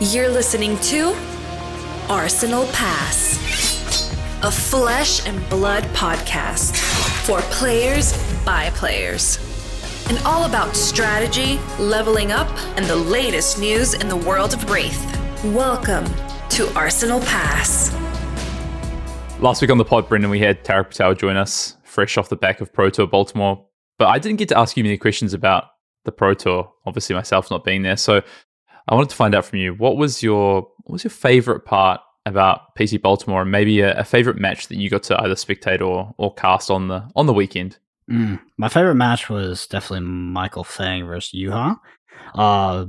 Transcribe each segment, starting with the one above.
You're listening to Arsenal Pass, a flesh and blood podcast for players by players. And all about strategy, leveling up, and the latest news in the world of Rathe. Welcome to Arsenal Pass. Last week on the pod, Brendan, we had Tarek Patel join us, fresh off the back of Pro Tour Baltimore. But I didn't get to ask you many questions about the Pro Tour, obviously myself not being there. So I wanted to find out from you what was your what was your favorite part about PT Baltimore, and maybe a, a favorite match that you got to either spectate or or cast on the on the weekend. Mm. My favorite match was definitely Michael Fang versus Yuha. Uh,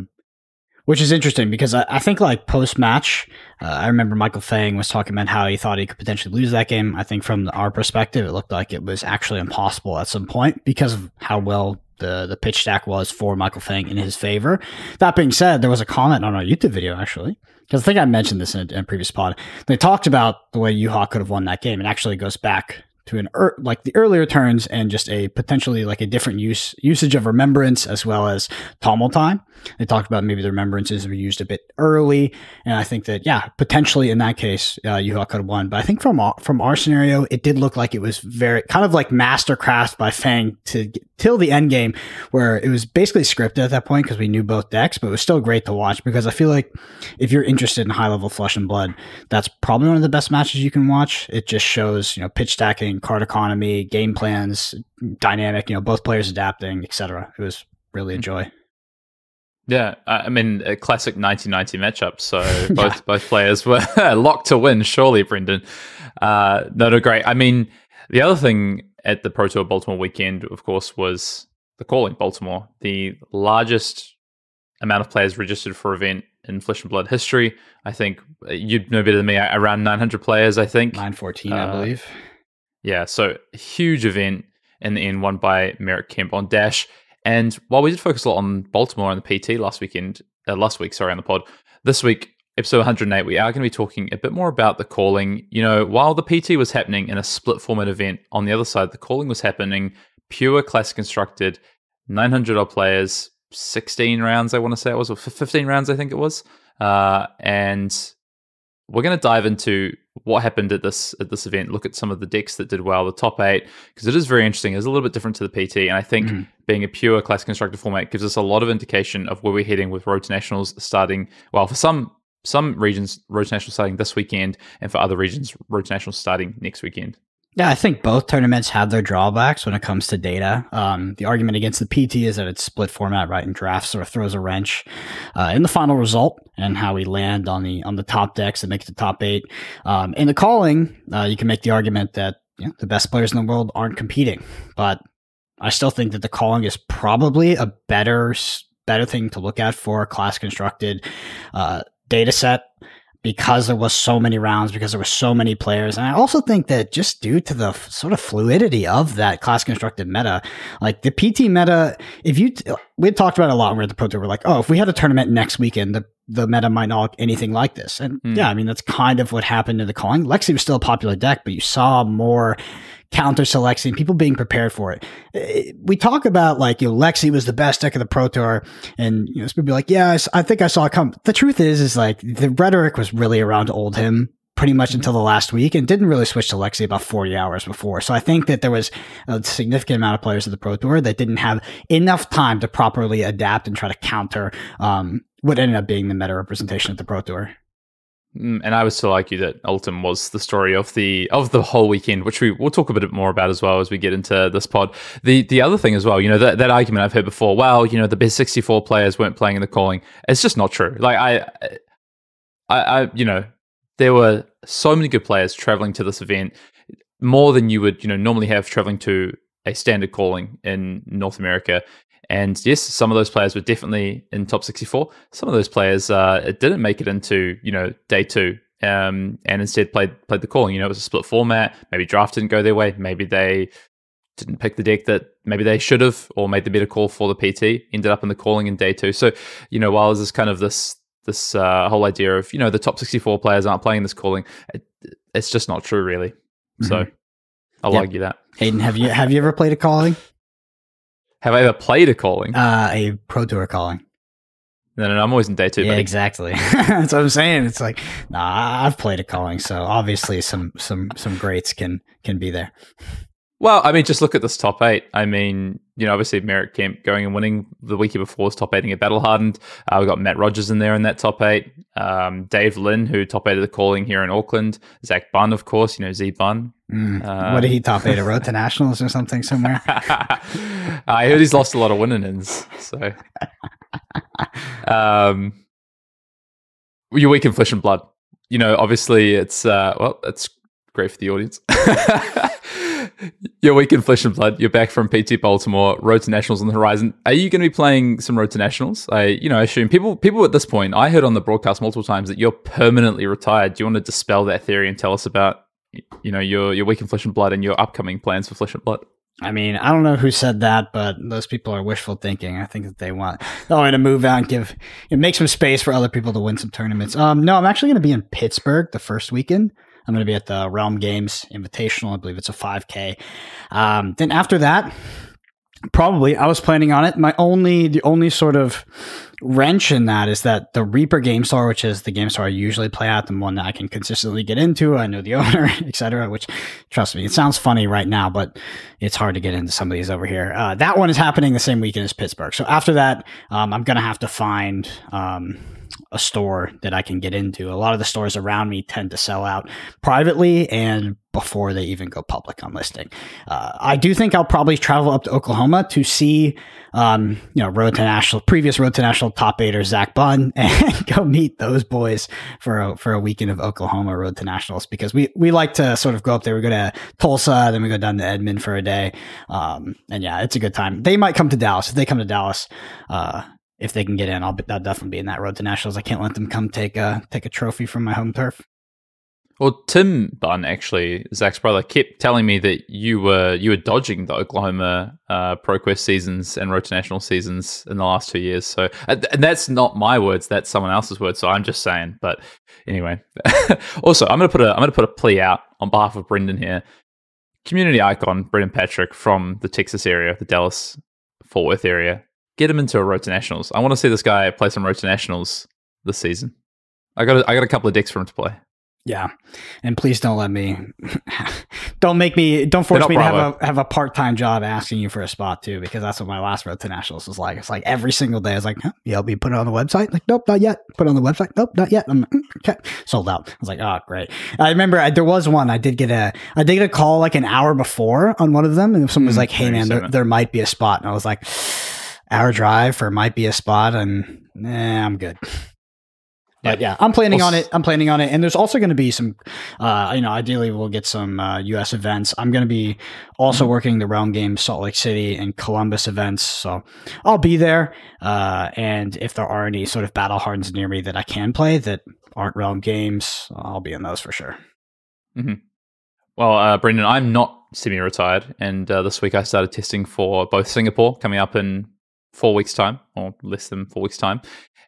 which is interesting because I, I think like post match, uh, I remember Michael Fang was talking about how he thought he could potentially lose that game. I think from our perspective, it looked like it was actually impossible at some point because of how well the the pitch stack was for Michael Fang in his favor. That being said, there was a comment on our YouTube video actually because I think I mentioned this in a, in a, previous pod. They talked about the way Yuha could have won that game. It actually goes back to an er, like the earlier turns and just a potentially like a different use usage of remembrance as well as TOML time. They talked about maybe the remembrances were used a bit early, and I think that yeah, potentially in that case, uh, Yuha could have won. But I think from from our scenario, it did look like it was very kind of like mastercraft by Fang to till the end game, where it was basically scripted at that point because we knew both decks, but it was still great to watch because I feel like if you're interested in high level flesh and blood, that's probably one of the best matches you can watch. It just shows you know pitch stacking, card economy, game plans, dynamic, you know both players adapting, etc. It was really a Hmm. joy. Yeah, I mean, a classic 1990 matchup. So both yeah. both players were locked to win. Surely, Brendan. Uh, no, no, great. I mean, the other thing at the Pro Tour Baltimore weekend, of course, was the calling Baltimore, the largest amount of players registered for event in Flesh and Blood history. I think uh, you'd know better than me. Around 900 players, I think. 914, uh, I believe. Yeah, so huge event in the end, won by Merrick Kemp on Dash. And while we did focus a lot on Baltimore and the PT last weekend, uh, last week, sorry, on the pod, this week, episode 108, we are going to be talking a bit more about the calling. You know, while the PT was happening in a split format event, on the other side, the calling was happening pure classic constructed, 900 odd players, 16 rounds, I want to say it was, or 15 rounds, I think it was. Uh, and we're going to dive into what happened at this at this event. Look at some of the decks that did well, the top eight, because it is very interesting. It's a little bit different to the PT, and I think mm-hmm. being a pure class constructed format gives us a lot of indication of where we're heading with Road to Nationals starting. Well, for some some regions, Road to Nationals starting this weekend, and for other regions, Road to Nationals starting next weekend. Yeah, I think both tournaments have their drawbacks when it comes to data. Um, the argument against the PT is that it's split format, right? And draft sort of throws a wrench uh, in the final result and how we land on the on the top decks that make the top eight. Um, in the calling, uh, you can make the argument that you know, the best players in the world aren't competing, but I still think that the calling is probably a better better thing to look at for a class constructed uh, data set because there was so many rounds, because there were so many players. And I also think that just due to the f- sort of fluidity of that class constructed meta, like the PT meta, if you, t- we talked about it a lot when we were at the Pro Tour, we're like, oh, if we had a tournament next weekend, the, the meta might not look anything like this. And mm. yeah, I mean, that's kind of what happened in the calling. Lexi was still a popular deck, but you saw more counter selecting, people being prepared for it. Eh, eh, we talk about like, you know, Lexi was the best deck of the Pro Tour, and you know, people be like, yeah, I think I saw it come. The truth is, is like the rhetoric was really around Oldhim pretty much mm-hmm. until the last week and didn't really switch to Lexi about 40 hours before. So I think that there was a significant amount of players at the Pro Tour that didn't have enough time to properly adapt and try to counter um, what ended up being the meta representation at the Pro Tour. Mm, And I would still argue that Oldhim was the story of the of the whole weekend, which we will talk a bit more about as well as we get into this pod. The the other thing as well, you know, that, that argument I've heard before. Well, you know, the best sixty four players weren't playing in the calling. It's just not true. Like I, I, I, you know, there were so many good players traveling to this event, more than you would, you know, normally have traveling to a standard calling in North America. And yes, some of those players were definitely in top 64. Some of those players uh, it didn't make it into you know day two, um, and instead played played the calling. You know, it was a split format. Maybe draft didn't go their way. Maybe they didn't pick the deck that maybe they should have, or made the better call for the PT. Ended up in the calling in day two. So you know, while there's this kind of this this uh, whole idea of you know the top 64 players aren't playing this calling, it, it's just not true, really. Mm-hmm. So I'll yep. argue that. Hayden, have you have you ever played a calling? Have I ever played a calling? Uh, a pro tour calling. No, no, no, I'm always in day two. Yeah, buddy. exactly. That's what I'm saying. It's like, nah, I've played a calling, so obviously some some some greats can can be there. Well, I mean, just look at this top eight. I mean, you know, obviously Merrick Kemp going and winning the week before was top eighting at Battle Hardened. Uh, we've got Matt Rogers in there in that top eight. Um, Dave Lynn, who top eight of the calling here in Auckland. Zach Bunn, of course, you know, Z Bunn. Mm. Uh, what did he top eight? A road to nationals or something somewhere? I heard he's lost a lot of winning ins. So, um, you're weak in flesh and blood. You know, obviously it's, uh, well, it's great for the audience. You're week in flesh and blood. You're back from PT Baltimore. Road to Nationals on the horizon. Are you going to be playing some Road to Nationals? I, you know, assume people people at this point. I heard on the broadcast multiple times that you're permanently retired. Do you want to dispel that theory and tell us about, you know, your your week in flesh and blood and your upcoming plans for flesh and blood? I mean, I don't know who said that, but those people are wishful thinking. I think that they want they want to move out and give it make some space for other people to win some tournaments. Um, no, I'm actually going to be in Pittsburgh the first weekend. I'm going to be at the Realm Games Invitational. I believe it's a 5K. Um, then after that, probably I was planning on it. My only, the only sort of wrench in that is that the Reaper Game Store, which is the game store I usually play at, the one that I can consistently get into, I know the owner, etc. Which, trust me, it sounds funny right now, but it's hard to get into some of these over here. Uh, that one is happening the same weekend as Pittsburgh. So after that, um, I'm gonna have to find. Um, a store that I can get into. A lot of the stores around me tend to sell out privately and before they even go public on listing. Uh, I do think I'll probably travel up to Oklahoma to see, um, you know, Road to National, previous Road to National top eighter Zach Bunn, and go meet those boys for a, for a weekend of Oklahoma Road to Nationals because we we like to sort of go up there. We go to Tulsa, then we go down to Edmond for a day, um, and yeah, it's a good time. They might come to Dallas if they come to Dallas. Uh, if they can get in, I'll, be, I'll definitely be in that road to nationals. I can't let them come take a take a trophy from my home turf. Well, Tim Bunn, actually, Zach's brother, kept telling me that you were you were dodging the Oklahoma uh, ProQuest seasons and Road to National seasons in the last two years. So, and that's not my words; that's someone else's words. So I'm just saying. But anyway, also, I'm gonna put a I'm gonna put a plea out on behalf of Brendan here. Community icon Brendan Patrick from the Texas area, the Dallas Fort Worth area get him into a road to nationals. I want to see this guy play some road to nationals this season. I got a, I got a couple of decks for him to play. Yeah, and please don't let me, don't make me, don't force me Bravo. to have a have a part time job asking you for a spot too, because that's what my last road to nationals was like. It's like every single day. I was like, huh, yeah, be put it on the website. Like, nope, not yet. Put it on the website. Nope, not yet. I'm mm, okay, sold out. I was like, oh, great. I remember I, there was one. I did get a, I did get a call like an hour before on one of them, and someone was mm, like, hey man, there, there might be a spot, and I was like hour drive for might be a spot, and eh, I'm good. But yeah, I'm planning on it. I'm planning on it, and there's also going to be some, uh, you know, ideally we'll get some uh, U.S. events. I'm going to be also mm-hmm. working the Realm Games Salt Lake City and Columbus events, so I'll be there. Uh, and if there are any sort of battle hardens near me that I can play that aren't Realm Games, I'll be in those for sure. Mm-hmm. Well, uh, Brendan, I'm not semi-retired, and uh, this week I started testing for both Singapore coming up in four weeks' time, or less than four weeks' time,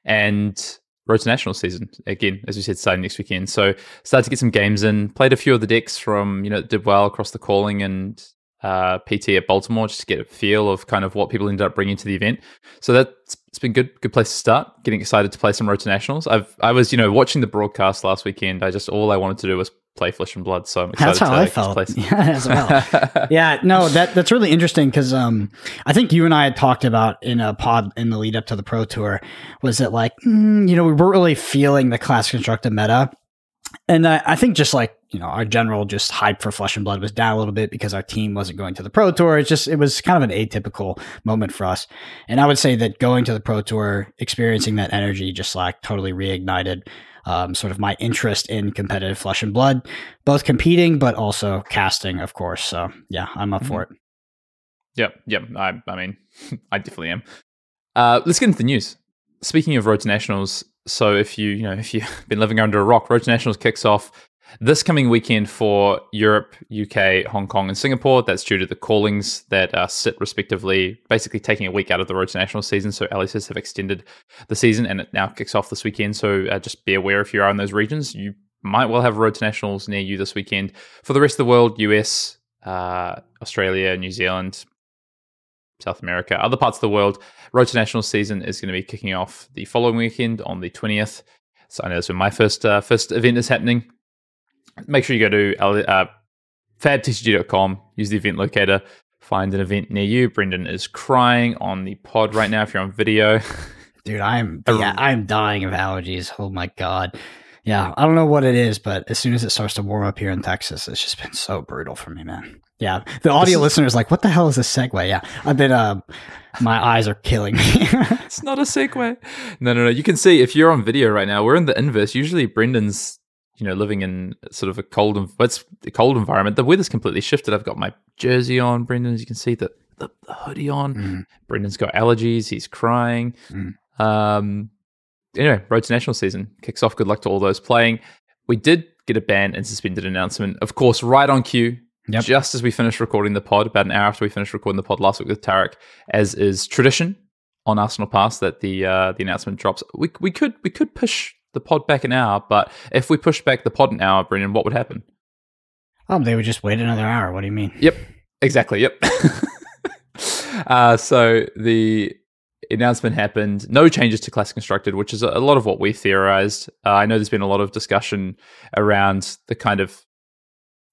and Road to National season again, as we said, starting next weekend. So started to get some games in, played a few of the decks from you know did well across the calling and uh, PT at Baltimore just to get a feel of kind of what people ended up bringing to the event. So that's it's been good, good place to start. Getting excited to play some Road to Nationals. I've I was you know watching the broadcast last weekend. I just all I wanted to do was play Flesh and Blood. So I'm excited. That's how I felt. Yeah, as well. yeah, no, that that's really interesting because um, I think you and I had talked about in a pod in the lead up to the Pro Tour was that like mm, you know we weren't really feeling the class constructed meta, and I, I think just like you know our general just hype for Flesh and Blood was down a little bit because our team wasn't going to the Pro Tour. It's just it was kind of an atypical moment for us, and I would say that going to the Pro Tour, experiencing that energy, just like totally reignited um, sort of my interest in competitive flesh and blood, both competing but also casting, of course. So yeah, I'm up mm-hmm. for it. Yep, yep. I, I mean, I definitely am. Uh, let's get into the news. Speaking of Road to Nationals, so if you you know if you've been living under a rock, Road to Nationals kicks off this coming weekend for Europe, UK, Hong Kong, and Singapore. That's due to the callings that uh, sit respectively, basically taking a week out of the Road National season. So LSS have extended the season and it now kicks off this weekend. So uh, just be aware if you are in those regions, you might well have Road to Nationals near you this weekend. For the rest of the world, US, uh, Australia, New Zealand, South America. Other parts of the world, Road to National season is going to be kicking off the following weekend on the 20th. So I know that's when my first uh, first event is happening. Make sure you go to uh, fabtcg.com, use the event locator, find an event near you. Brendan is crying on the pod right now if you're on video. Dude, I'm yeah, I'm dying of allergies. Oh my god. Yeah, I don't know what it is, but as soon as it starts to warm up here in Texas, it's just been so brutal for me, man. Yeah, the audio is, listeners like, what the hell is this segue? Yeah, I've been. Uh, my eyes are killing me. it's not a segue. No, no, no. You can see if you're on video right now, we're in the inverse. Usually, Brendan's you know living in sort of a cold, what's a cold environment. The weather's completely shifted. I've got my jersey on, Brendan. As you can see, the the, the hoodie on. Mm. Brendan's got allergies. He's crying. Mm. Um, anyway, Road to National season kicks off. Good luck to all those playing. We did get a ban and suspended announcement, of course, right on cue. Yep. Just as we finished recording the pod, about an hour after we finished recording the pod last week with Tarek, as is tradition on Arsenal Pass, that the uh, the announcement drops. We we could we could push the pod back an hour, but if we push back the pod an hour, Brendan, what would happen? Um, they would just wait another hour. What do you mean? Yep, exactly. Yep. uh, so the announcement happened. No changes to Classic Constructed, which is a lot of what we theorized. Uh, I know there's been a lot of discussion around the kind of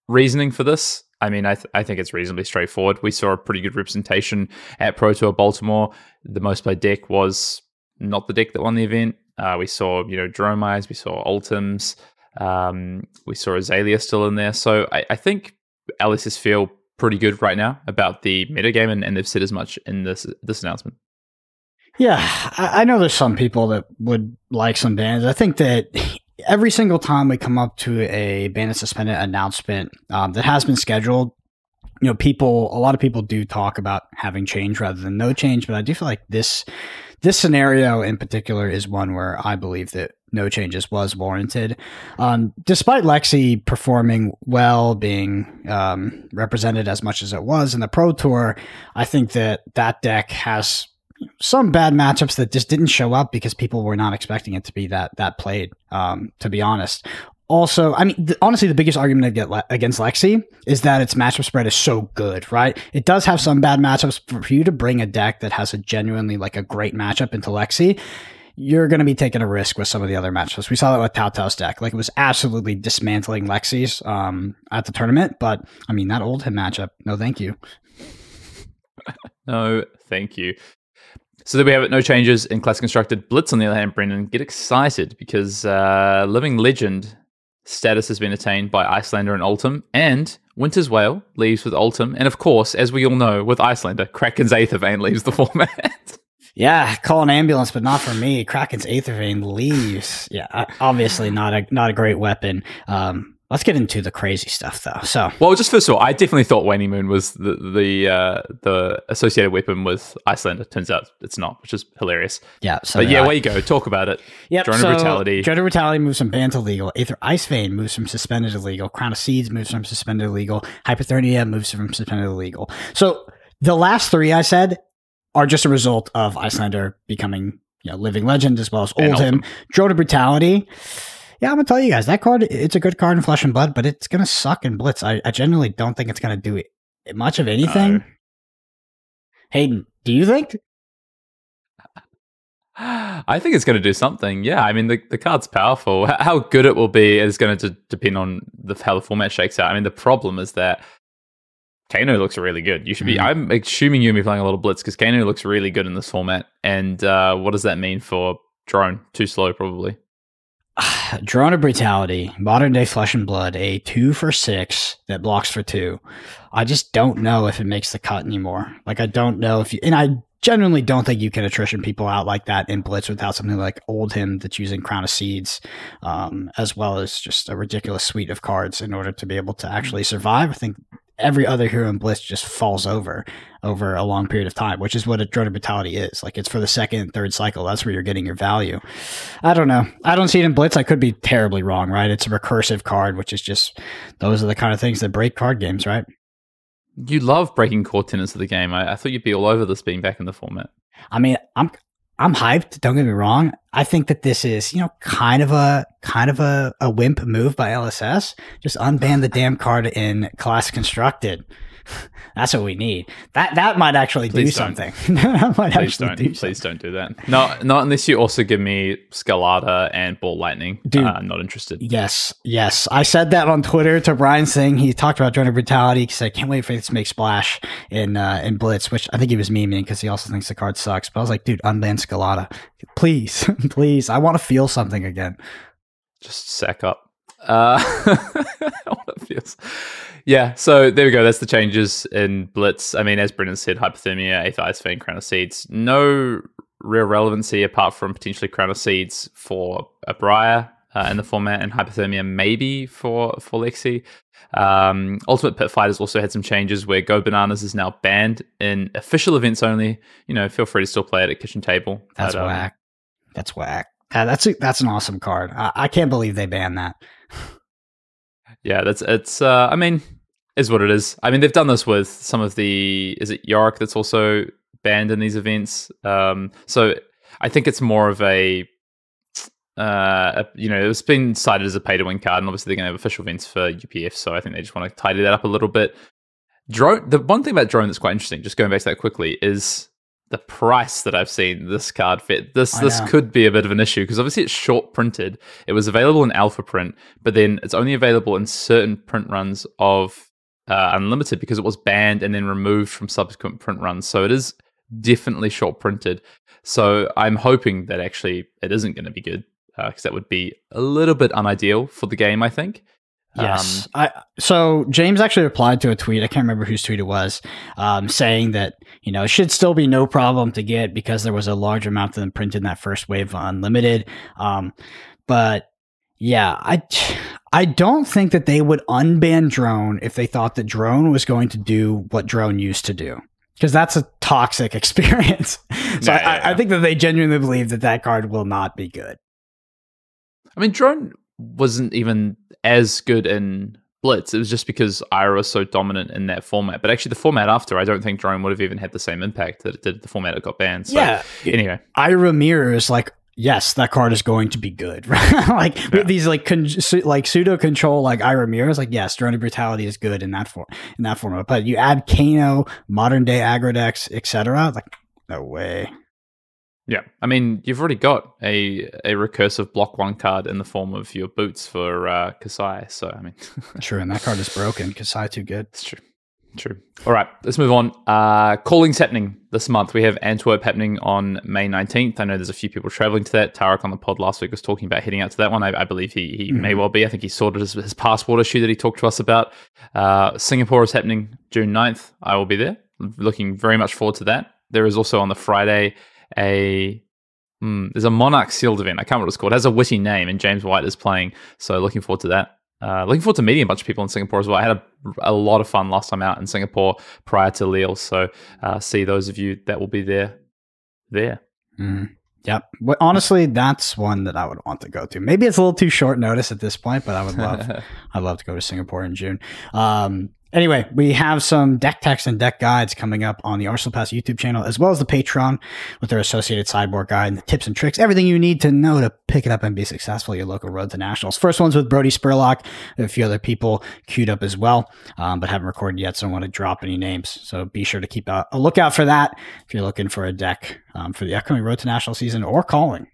reasoning for this. I mean, I, th- I think it's reasonably straightforward. We saw a pretty good representation at Pro Tour Baltimore. The most played deck was not the deck that won the event. Uh, we saw, you know, Dromais, we saw Oldhims, um, we saw Azalea still in there. So I, I think LSS feel pretty good right now about the metagame, and, and they've said as much in this this announcement. Yeah, I, I know there's some people that would like some bans. I think that every single time we come up to a ban suspended announcement um, that has been scheduled, you know, people, a lot of people do talk about having change rather than no change, but I do feel like this, this scenario in particular is one where I believe that no changes was warranted. Um, despite Lexi performing well, being um, represented as much as it was in the Pro Tour, I think that that deck has some bad matchups that just didn't show up because people were not expecting it to be that that played. Um, to be honest. Also, I mean, honestly, the biggest argument against Lexi is that its matchup spread is so good, right? It does have some bad matchups. For you to bring a deck that has a genuinely like a great matchup into Lexi, you're going to be taking a risk with some of the other matchups. We saw that with Tao Tao's deck. Like it was absolutely dismantling Lexi's um, at the tournament. But I mean, that Oldhim matchup, no thank you. no, thank you. So there we have it. No changes in class constructed. Blitz, on the other hand, Brendan, get excited because uh, Living Legend status has been attained by Iyslander and Oldhim, and Winter's Wail leaves with Oldhim, and of course, as we all know, with Iyslander, Kraken's Aether Vein leaves the format. Yeah, call an ambulance, but not for me. Kraken's Aether Vein leaves. Yeah, obviously not a not a great weapon. Um, Let's get into the crazy stuff, though. So, well, just first of all, I definitely thought Waning Moon was the the uh, the associated weapon with Iyslander. Turns out it's not, which is hilarious. Yeah. So, but yeah, where you go? Talk about it. Yeah. Drone so, Brutality. Drone Brutality moves from banned to legal. Aether Ice Vein moves from suspended to legal. Crown of Seeds moves from suspended to legal. Hypothermia moves from suspended to legal. So the last three I said are just a result of Iyslander becoming you know living legend as well as Oldhim. Drone Brutality yeah, I'm gonna tell you guys that card. It's a good card in Flesh and Blood, but it's gonna suck in Blitz. I, I genuinely don't think it's gonna do much of anything. Uh, Hayden, do you think? I think it's going to do something. Yeah, I mean the, the card's powerful. How good it will be is going to depend on the, how the format shakes out. I mean the problem is that Kano looks really good. You should be. Mm. I'm assuming you'll be playing a lot of Blitz because Kano looks really good in this format. And uh, what does that mean for Drone? Too slow, probably. Drone of Brutality, modern day flesh and blood, a two for six that blocks for two. I just don't know if it makes the cut anymore. Like I don't know if you, and I genuinely don't think you can attrition people out like that in Blitz without something like Oldhim that's using Crown of Seeds, um, as well as just a ridiculous suite of cards in order to be able to actually survive. I think every other hero in Blitz just falls over over a long period of time, which is what a drone of brutality is. Like it's for the second, third cycle. That's where you're getting your value. I don't know. I don't see it in Blitz. I could be terribly wrong, right? It's a recursive card, which is just those are the kind of things that break card games, right? You love breaking core tenets of the game. I, I thought you'd be all over this being back in the format. I mean, I'm I'm hyped. Don't get me wrong. I think that this is, you know, kind of a kind of a, a wimp move by LSS. Just unban the damn card in class constructed. That's what we need. That that might actually Please do don't. something. that might Please actually don't. do Please don't do that. Not not unless you also give me Scalata and Ball Lightning. Dude. Uh, I'm not interested. Yes, yes. I said that on Twitter to Brian Singh. He talked about Drone Brutality. He said, "Can't wait for this to make splash in uh, in Blitz," which I think he was memeing because he also thinks the card sucks. But I was like, "Dude, unban Scalata, please, please. I want to feel something again." Just sack up. Uh, what feels. Yeah, so there we go. That's the changes in Blitz. I mean, as Brendan said, hypothermia, vein, crown of seeds. No real relevancy apart from potentially crown of seeds for a Briar uh, in the format, and hypothermia maybe for for Lexi. Um, Ultimate Pit Fighters also had some changes where Go Bananas is now banned in official events only. You know, feel free to still play it at kitchen table. That's But, um, whack. That's whack. Uh, that's a, that's an awesome card. I, I can't believe they banned that. Yeah, that's it's. Uh, I mean, is what it is. I mean, they've done this with some of the. Is it Yorick that's also banned in these events? Um, so I think it's more of a. Uh, a- you know, it's been cited as a pay to win card, and obviously they're going to have official events for UPF. So I think they just want to tidy that up a little bit. Drone. The one thing about drone that's quite interesting, just going back to that quickly, is the price that I've seen this card fit. This I this know. could be a bit of an issue because obviously it's short printed. It was available in alpha print, but then it's only available in certain print runs of uh, unlimited because it was banned and then removed from subsequent print runs. So it is definitely short printed. So I'm hoping that actually it isn't going to be good because that would be a little bit unideal for the game. I think. Yes. Um, I so James actually replied to a tweet. I can't remember whose tweet it was, um, saying that you know it should still be no problem to get because there was a large amount of them printed in that first wave of unlimited. Um, but yeah, I I don't think that they would unban drone if they thought that drone was going to do what drone used to do. Because that's a toxic experience. so Yeah, yeah, I, I think that they genuinely believe that that card will not be good. I mean, drone wasn't even as good in Blitz. It was just because Ira was so dominant in that format. But actually, the format after, I don't think drone would have even had the same impact that it did the format that got banned. So, yeah. Anyway, Ira mirrors like yes, that card is going to be good. right? like Yeah. these like con- su- like pseudo control like Ira mirrors like yes, Drone of Brutality is good in that form in that format. But you add Kano, modern day aggro decks, etc. Like no way. Yeah. I mean, you've already got a a recursive block one card in the form of your boots for uh, Kassai. So, I mean, True, and that card is broken Kassai too good. it's true. True. All right, let's move on. Uh, calling's happening this month. We have Antwerp happening on May 19th. I know there's a few people traveling to that. Tarek on the pod last week was talking about heading out to that one. I, I believe he, he may well be. I think he sorted his, his passport issue that he talked to us about. Uh, Singapore is happening June 9th. I will be there. Looking very much forward to that. There is also on the Friday a hmm, there's a Monarch sealed event. I can't remember what it's called. It has a witty name, and James White is playing. So looking forward to that. Uh, looking forward to meeting a bunch of people in Singapore as well. I had a, a lot of fun last time out in Singapore prior to Lille. So uh, see those of you that will be there there. Mhm. Yep. Well, honestly, that's one that I would want to go to. Maybe it's a little too short notice at this point, but I would love I'd love to go to Singapore in June. Um, anyway, we have some deck techs and deck guides coming up on the Arsenal Pass YouTube channel, as well as the Patreon with their associated sideboard guide and the tips and tricks, everything you need to know to pick it up and be successful your local road to nationals. First one's with Brody Spurlock, a few other people queued up as well, um, but haven't recorded yet, so I don't want to drop any names. So be sure to keep a, a lookout for that if you're looking for a deck um, for the upcoming road to national season or calling.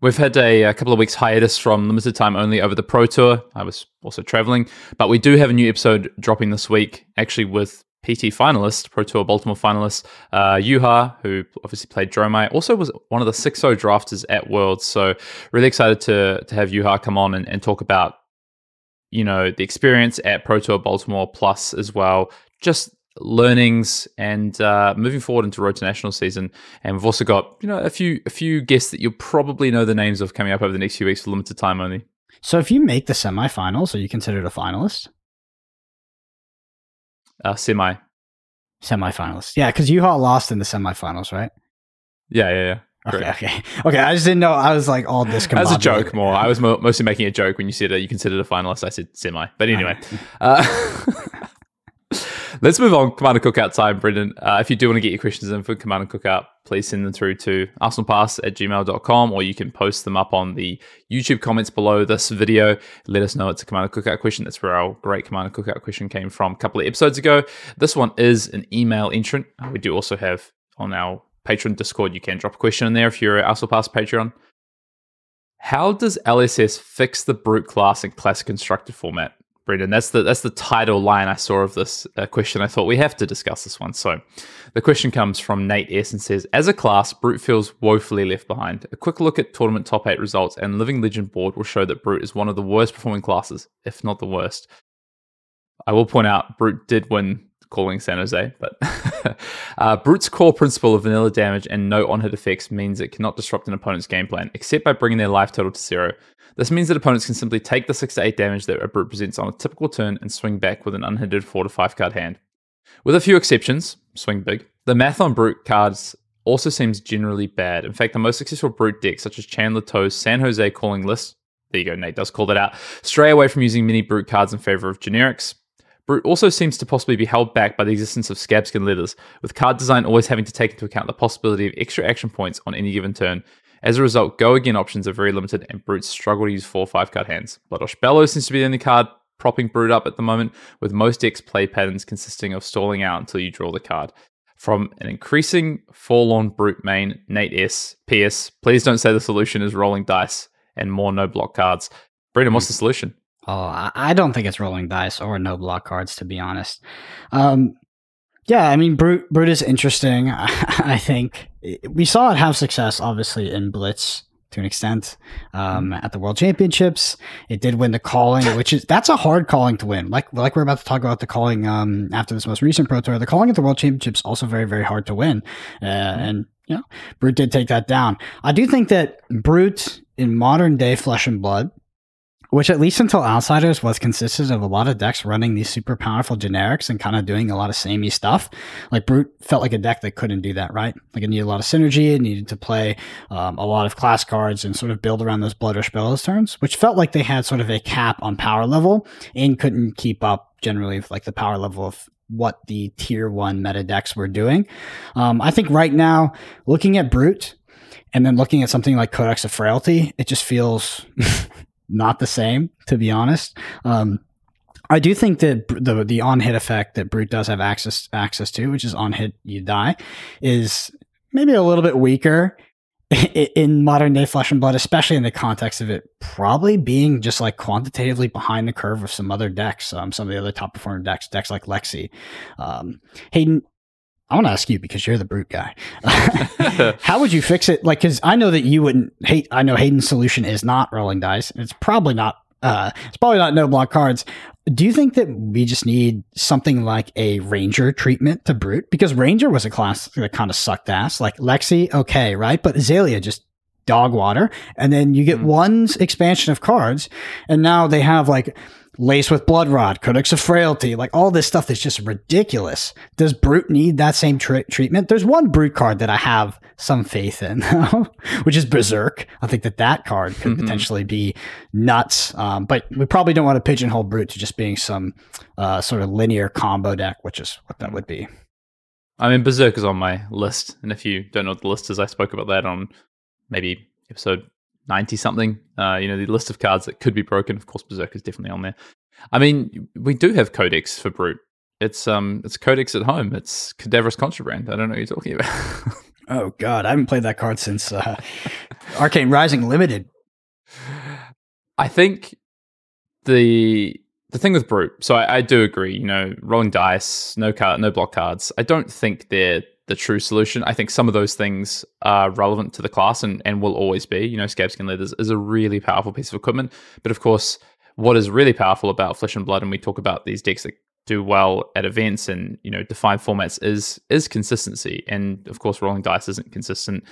We've had a, a couple of weeks hiatus from limited time only over the Pro Tour. I was also traveling, but we do have a new episode dropping this week, actually with PT finalist, Pro Tour Baltimore finalist, uh, Yuha, who obviously played Dromai, also was one of the 6-0 drafters at Worlds. So really excited to to have Yuha come on and, and talk about, you know, the experience at Pro Tour Baltimore plus as well, just learnings and uh, moving forward into Road to National season. And we've also got, you know, a few a few guests that you'll probably know the names of coming up over the next few weeks for limited time only. So if you make the semifinals, are you considered a finalist? Uh, semi. Semifinalist. Yeah, because Yuha lost in the semifinals, right? Yeah, yeah, yeah. Okay, okay. Okay, I just didn't know. I was like all discombobulated. As a joke, more. I was mo- mostly making a joke when you said uh, you considered a finalist. I said semi, but anyway. Uh, Let's move on. Commander Cookout time, Brendan. Uh, if you do want to get your questions in for Commander Cookout, please send them through to arsenalpass at gmail.com or you can post them up on the YouTube comments below this video. Let us know it's a Commander Cookout question. That's where our great Commander Cookout question came from a couple of episodes ago. This one is an email entrant. Uh, we do also have on our Patreon Discord, you can drop a question in there if you're Arsenal Pass Patreon. How does LSS fix the brute class in classic constructed format? Brendan. That's the that's the title line I saw of this uh, question. I thought we have to discuss this one. So, the question comes from Nate S and says, "As a class, Brute feels woefully left behind. A quick look at tournament top eight results and Living Legend board will show that Brute is one of the worst performing classes, if not the worst. I will point out Brute did win calling San Jose, but uh, Brute's core principle of vanilla damage and no on hit effects means it cannot disrupt an opponent's game plan, except by bringing their life total to zero. This means that opponents can simply take the 6 to 8 damage that a brute presents on a typical turn and swing back with an unhindered 4 to 5 card hand. With a few exceptions, swing big, the math on brute cards also seems generally bad. In fact, the most successful brute decks, such as Chandler Toe's San Jose calling list, there you go, Nate does call that out, stray away from using mini brute cards in favor of generics. Brute also seems to possibly be held back by the existence of scabskin leathers, with card design always having to take into account the possibility of extra action points on any given turn, as a result, go again options are very limited and brutes struggle to use four or five card hands. Bloodrush Bellows seems to be the only card propping brute up at the moment, with most decks play patterns consisting of stalling out until you draw the card. From an increasing forlorn brute main, Nate S. PS, please don't say the solution is rolling dice and more no block cards. Brendan, what's the solution? Oh, I don't think it's rolling dice or no block cards, to be honest. Um, yeah, I mean, Brute, Brute is interesting. I think we saw it have success, obviously, in Blitz to an extent um, at the World Championships. It did win the calling, which is that's a hard calling to win. Like like we're about to talk about the calling um, after this most recent Pro Tour. The calling at the World Championships also very very hard to win, uh, and you know Brute did take that down. I do think that Brute in modern day Flesh and Blood which at least until Outsiders was consisted of a lot of decks running these super powerful generics and kind of doing a lot of samey stuff. Like Brute felt like a deck that couldn't do that, right? Like it needed a lot of synergy, it needed to play um, a lot of class cards and sort of build around those Bloodrush Bellows turns, which felt like they had sort of a cap on power level and couldn't keep up generally with like the power level of what the tier one meta decks were doing. Um, I think right now, looking at Brute, and then looking at something like Codex of Frailty, it just feels not the same, to be honest. Um, I do think that the the on hit effect that Brute does have access access to, which is on hit you die, is maybe a little bit weaker in modern day flesh and blood, especially in the context of it probably being just like quantitatively behind the curve of some other decks, um, some of the other top performing decks, decks like Lexi. Um, Hayden, I want to ask you because you're the brute guy. How would you fix it? Like, because I know that you wouldn't hate. I know Hayden's solution is not rolling dice. It's probably not. Uh, it's probably not no block cards. Do you think that we just need something like a ranger treatment to brute? Because ranger was a class that kind of sucked ass. Like Lexi, okay, right, but Azalea just dog water, and then you get mm. one expansion of cards, and now they have like Lace with Blood Rot, Codex of Frailty, like all this stuff is just ridiculous. Does Brute need that same tra- treatment? There's one Brute card that I have some faith in, which is Berserk. I think that that card could mm-hmm. potentially be nuts, um, but we probably don't want to pigeonhole Brute to just being some uh, sort of linear combo deck, which is what that would be. I mean, Berserk is on my list, and if you don't know what the list is, I spoke about that on maybe episode 90 something. Uh, you know, the list of cards that could be broken. Of course, Berserk is definitely on there. I mean, we do have Codex for Brute. It's um, it's Codex at home. It's Cadaverous Contraband. I don't know what you're talking about. oh God, I haven't played that card since uh, Arcane Rising Limited. I think the the thing with Brute. So I, I do agree. You know, rolling dice, no card, no block cards. I don't think they're the true solution. I think some of those things are relevant to the class and, and will always be. You know, Scabskin Leathers is a really powerful piece of equipment. But of course, what is really powerful about Flesh and Blood, and we talk about these decks that do well at events and you know defined formats is is consistency. And of course, rolling dice isn't consistent.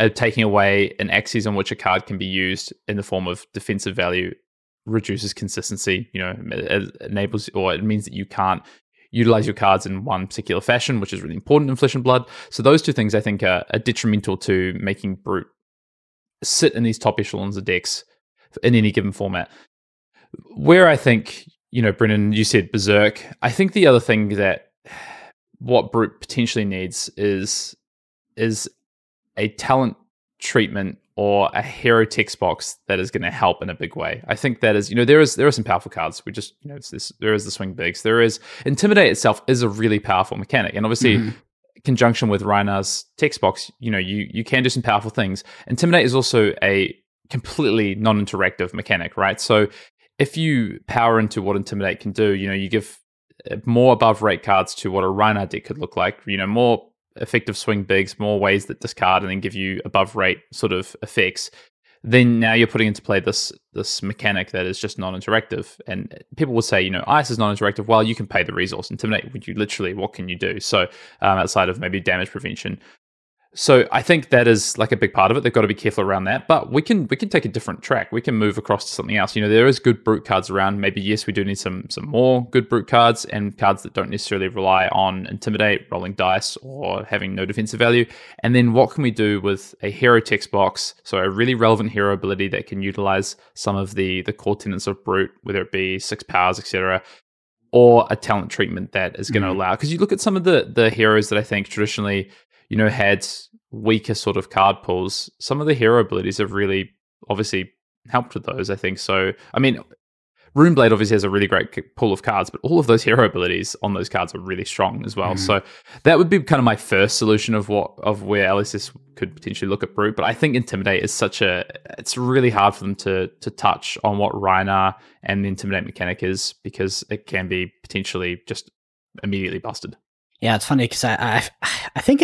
Uh, taking away an axis on which a card can be used in the form of defensive value reduces consistency. You know, it enables or it means that you can't utilize your cards in one particular fashion, which is really important in Flesh and Blood. So those two things I think are, are detrimental to making Brute sit in these top echelons of decks in any given format. Where I think, you know, Brendan, you said Berserk. I think the other thing that what Brute potentially needs is is a talent treatment or a hero text box that is going to help in a big way. I think that is, you know, there is there are some powerful cards. We just, you know, it's this there is the swing bigs. There is intimidate itself is a really powerful mechanic, and obviously. Mm-hmm. Conjunction with Rhinar's text box, you know, you you can do some powerful things. Intimidate is also a completely non-interactive mechanic, right? So if you power into what Intimidate can do, you know, you give uh, more above rate cards to what a Rhinar deck could look like, you know, more effective swing bigs, more ways that discard and then give you above rate sort of effects, then now you're putting into play this this mechanic that is just non-interactive. And people will say, you know, ice is non-interactive. Well, you can pay the resource. Intimidate, would you literally, what can you do? So um, outside of maybe damage prevention, so I think that is like a big part of it. They've got to be careful around that. But we can we can take a different track. We can move across to something else. You know, there is good brute cards around. Maybe yes, we do need some some more good brute cards and cards that don't necessarily rely on intimidate, rolling dice, or having no defensive value. And then what can we do with a hero text box? So a really relevant hero ability that can utilize some of the the core tenets of brute, whether it be six powers, etc or a talent treatment that is going to mm-hmm. allow because you look at some of the the heroes that I think traditionally you know, had weaker sort of card pulls, some of the hero abilities have really obviously helped with those, I think. So, I mean, Runeblade obviously has a really great pool of cards, but all of those hero abilities on those cards are really strong as well. Mm. So that would be kind of my first solution of what of where LSS could potentially look at Brute. But I think Intimidate is such a it's really hard for them to to touch on what Rhinar and the Intimidate mechanic is because it can be potentially just immediately busted. Yeah, it's funny because I, I I think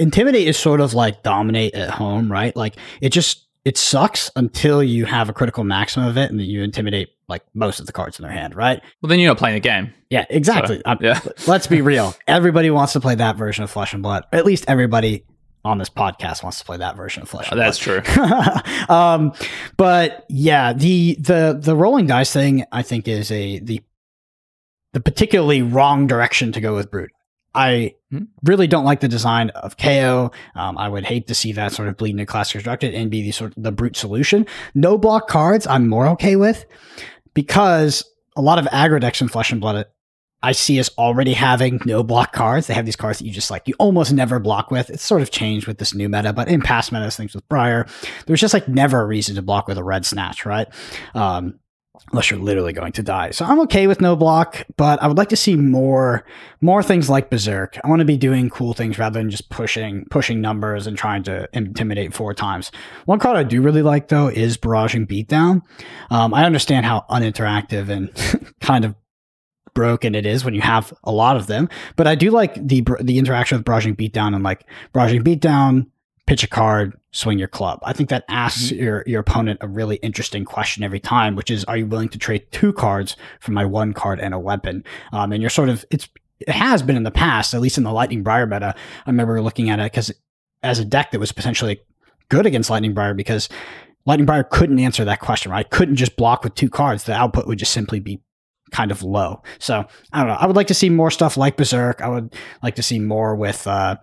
intimidate is sort of like dominate at home, right? Like it just it sucks until you have a critical maximum of it and then you intimidate like most of the cards in their hand, right? Well, then you're not playing the game. Yeah, exactly. So, yeah. let's be real. Everybody wants to play that version of Flesh and Blood. At least everybody on this podcast wants to play that version of Flesh. Oh, that's true. um, but yeah, the the the rolling dice thing I think is a the the particularly wrong direction to go with Brute. I hmm? really don't like the design of Kayo. Um, I would hate to see that sort of bleed into class constructed and be the sort of the brute solution. No block cards, I'm more okay with because a lot of aggro decks in Flesh and Blood I see as already having no block cards. They have these cards that you just like you almost never block with. It's sort of changed with this new meta, but in past metas, things with Briar, there's just like never a reason to block with a red snatch, right? Um, unless you're literally going to die. So I'm okay with no block, but I would like to see more more things like Berserk. I want to be doing cool things rather than just pushing pushing numbers and trying to intimidate four times. One card I do really like though is Barraging Beatdown. Um, I understand how uninteractive and kind of broken it is when you have a lot of them, but I do like the the interaction with Barraging Beatdown and like Barraging Beatdown pitch a card, swing your club. I think that asks mm-hmm. your, your opponent a really interesting question every time, which is, are you willing to trade two cards for my one card and a weapon? Um, and you're sort of, it's, it has been in the past, at least in the Lightning Briar meta. I remember looking at it because as a deck that was potentially good against Lightning Briar because Lightning Briar couldn't answer that question, right? Couldn't just block with two cards. The output would just simply be kind of low. So I don't know. I would like to see more stuff like Berserk. I would like to see more with uh,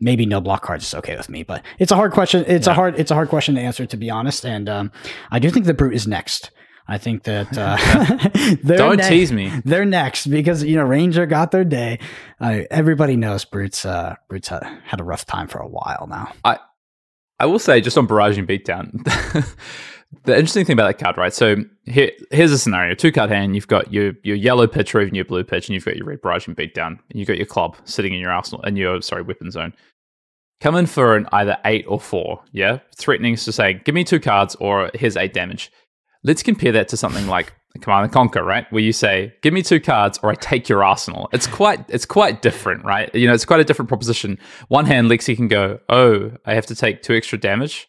maybe no block cards is okay with me, but it's a hard question. It's yeah. a hard it's a hard question to answer to be honest. And um, I do think the brute is next. I think that uh, don't tease me. They're next because you know Ranger got their day. Uh, everybody knows Brutes. Uh, Brutes had, had a rough time for a while now. I I will say just on barraging beatdown. the interesting thing about that card, right? So here, here's a scenario: two card hand. You've got your your yellow pitch or even your blue pitch, and you've got your red Barraging Beatdown. And you've got your club sitting in your arsenal and your sorry weapon zone. Come in for an either eight or four, yeah, threatening to say, "Give me two cards," or "Here's eight damage." Let's compare that to something like Command and Conquer, right? Where you say, "Give me two cards, or I take your arsenal." It's quite, it's quite different, right? You know, it's quite a different proposition. One hand, Lexi can go, "Oh, I have to take two extra damage."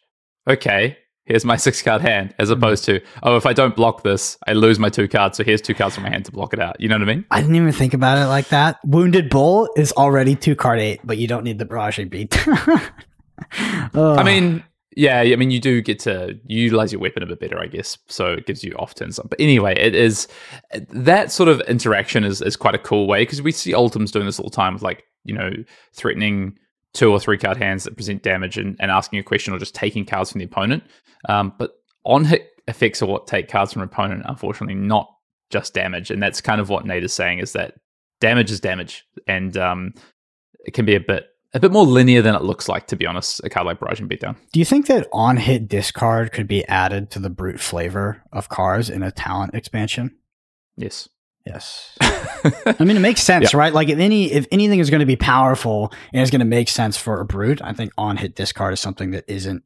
Okay, here's my six card hand, as mm-hmm. opposed to, oh, if I don't block this, I lose my two cards. So here's two cards from my hand to block it out. You know what I mean? I didn't even think about it like that. Wounded Bull is already two card eight, but you don't need the Barrage beat. I mean, yeah, I mean, you do get to utilize your weapon a bit better, I guess. So it gives you off turns. Up. But anyway, it is that sort of interaction is, is quite a cool way because we see Ultims doing this all the time with like, you know, threatening two or three card hands that present damage and, and asking a question or just taking cards from the opponent. Um, but on hit effects are what take cards from opponent, unfortunately, not just damage. And that's kind of what Nate is saying is that damage is damage, and um, it can be a bit a bit more linear than it looks like, to be honest. A card like Barraging Beatdown. Do you think that on hit discard could be added to the brute flavor of cards in a talent expansion? Yes. Yes. I mean, it makes sense, yeah. right? Like if any if anything is going to be powerful and is going to make sense for a brute, I think on hit discard is something that isn't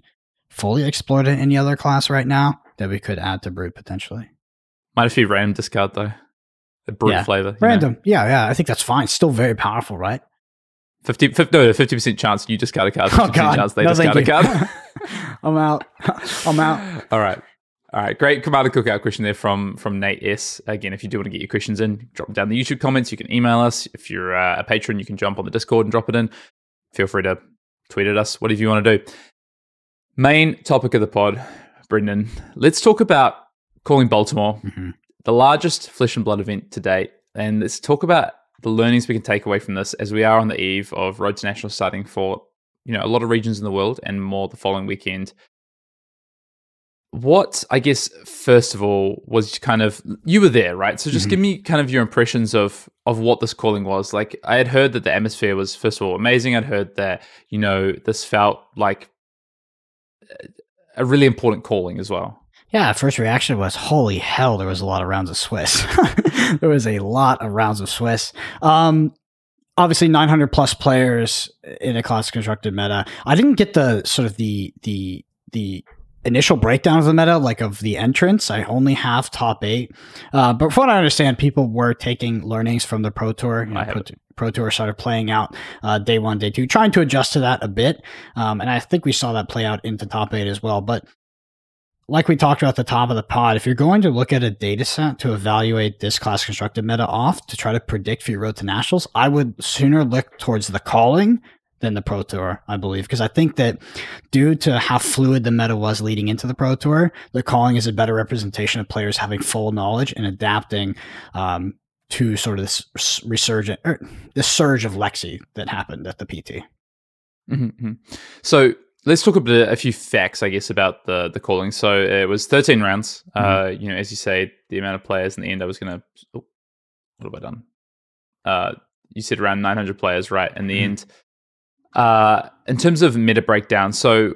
fully explored in any other class right now that we could add to brute potentially. Might have be random discard though. The brute yeah. flavor. Random. Know? Yeah, yeah. I think that's fine. Still very powerful, right? 50, 50 no, 50% chance you discard a card. 50% oh, God. chance they no, discard a card. I'm out. I'm out. All right. All right, great Commander Cookout question there from from Nate S. Again, if you do want to get your questions in, drop them down in the YouTube comments. You can email us. If you're uh, a patron, you can jump on the Discord and drop it in. Feel free to tweet at us, whatever you want to do. Main topic of the pod, Brendan. Let's talk about calling Baltimore mm-hmm. the largest flesh and blood event to date, and let's talk about the learnings we can take away from this as we are on the eve of Road to National starting for you know a lot of regions in the world and more the following weekend what I guess first of all was kind of you were there, right? So just mm-hmm. give me kind of your impressions of of what this calling was. Like I had heard that the atmosphere was first of all amazing. I'd heard that you know this felt like a really important calling as well. Yeah, first reaction was holy hell, there was a lot of rounds of Swiss. there was a lot of rounds of Swiss. Um obviously 900 plus players in a class constructed meta. I didn't get the sort of the the the initial breakdown of the meta, like of the entrance. I only have top eight, uh, but from what I understand, people were taking learnings from the Pro Tour. You know, Pro, Pro, Tour started playing out uh, day one, day two, trying to adjust to that a bit, um, and I think we saw that play out into top eight as well. But like we talked about at the top of the pod, if you're going to look at a data set to evaluate this class constructed meta off to try to predict for your road to nationals, I would sooner look towards the calling than the Pro Tour, I believe, because I think that due to how fluid the meta was leading into the Pro Tour, the calling is a better representation of players having full knowledge and adapting um, to sort of this resurgent, or this surge of Lexi that happened at the PT. Mm-hmm, mm-hmm. So let's talk a bit, a few facts, I guess, about the the calling. So it was 13 rounds. Mm-hmm. Uh, you know, as you say, the amount of players in the end, I was going to. Oh, what have I done? Uh, you said around 900 players, right? In the mm-hmm. end, uh, in terms of meta breakdown, so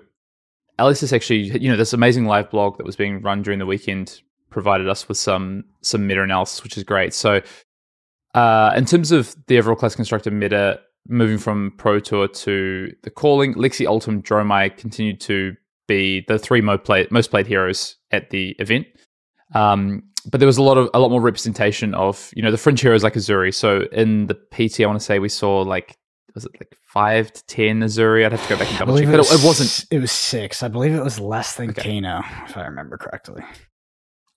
is actually, you know, this amazing live blog that was being run during the weekend provided us with some some meta analysis, which is great. So, uh, in terms of the overall class constructed meta, moving from Pro Tour to the calling, Lexi Oldhim, Dromai continued to be the three most played most played heroes at the event. Um, but there was a lot of a lot more representation of you know the fringe heroes like Uzuri. So in the PT, I want to say we saw like was it like five to ten Uzuri? I'd have to go back and double check, it but it, wasn't. It was six. I believe it was less than okay. Kano, if I remember correctly.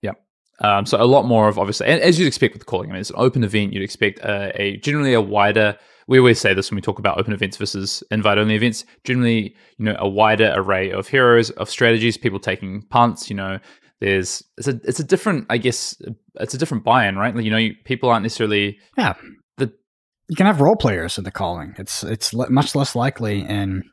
Yeah. Um, so a lot more of obviously, and as you'd expect with the calling, I mean, it's an open event. You'd expect a, a generally a wider. We always say this when we talk about open events versus invite only events. Generally, you know, a wider array of heroes, of strategies, people taking punts. You know, there's it's a it's a different, I guess, it's a different buy-in, right? Like, you know, people aren't necessarily yeah you can have role players in the calling. It's it's le- much less likely in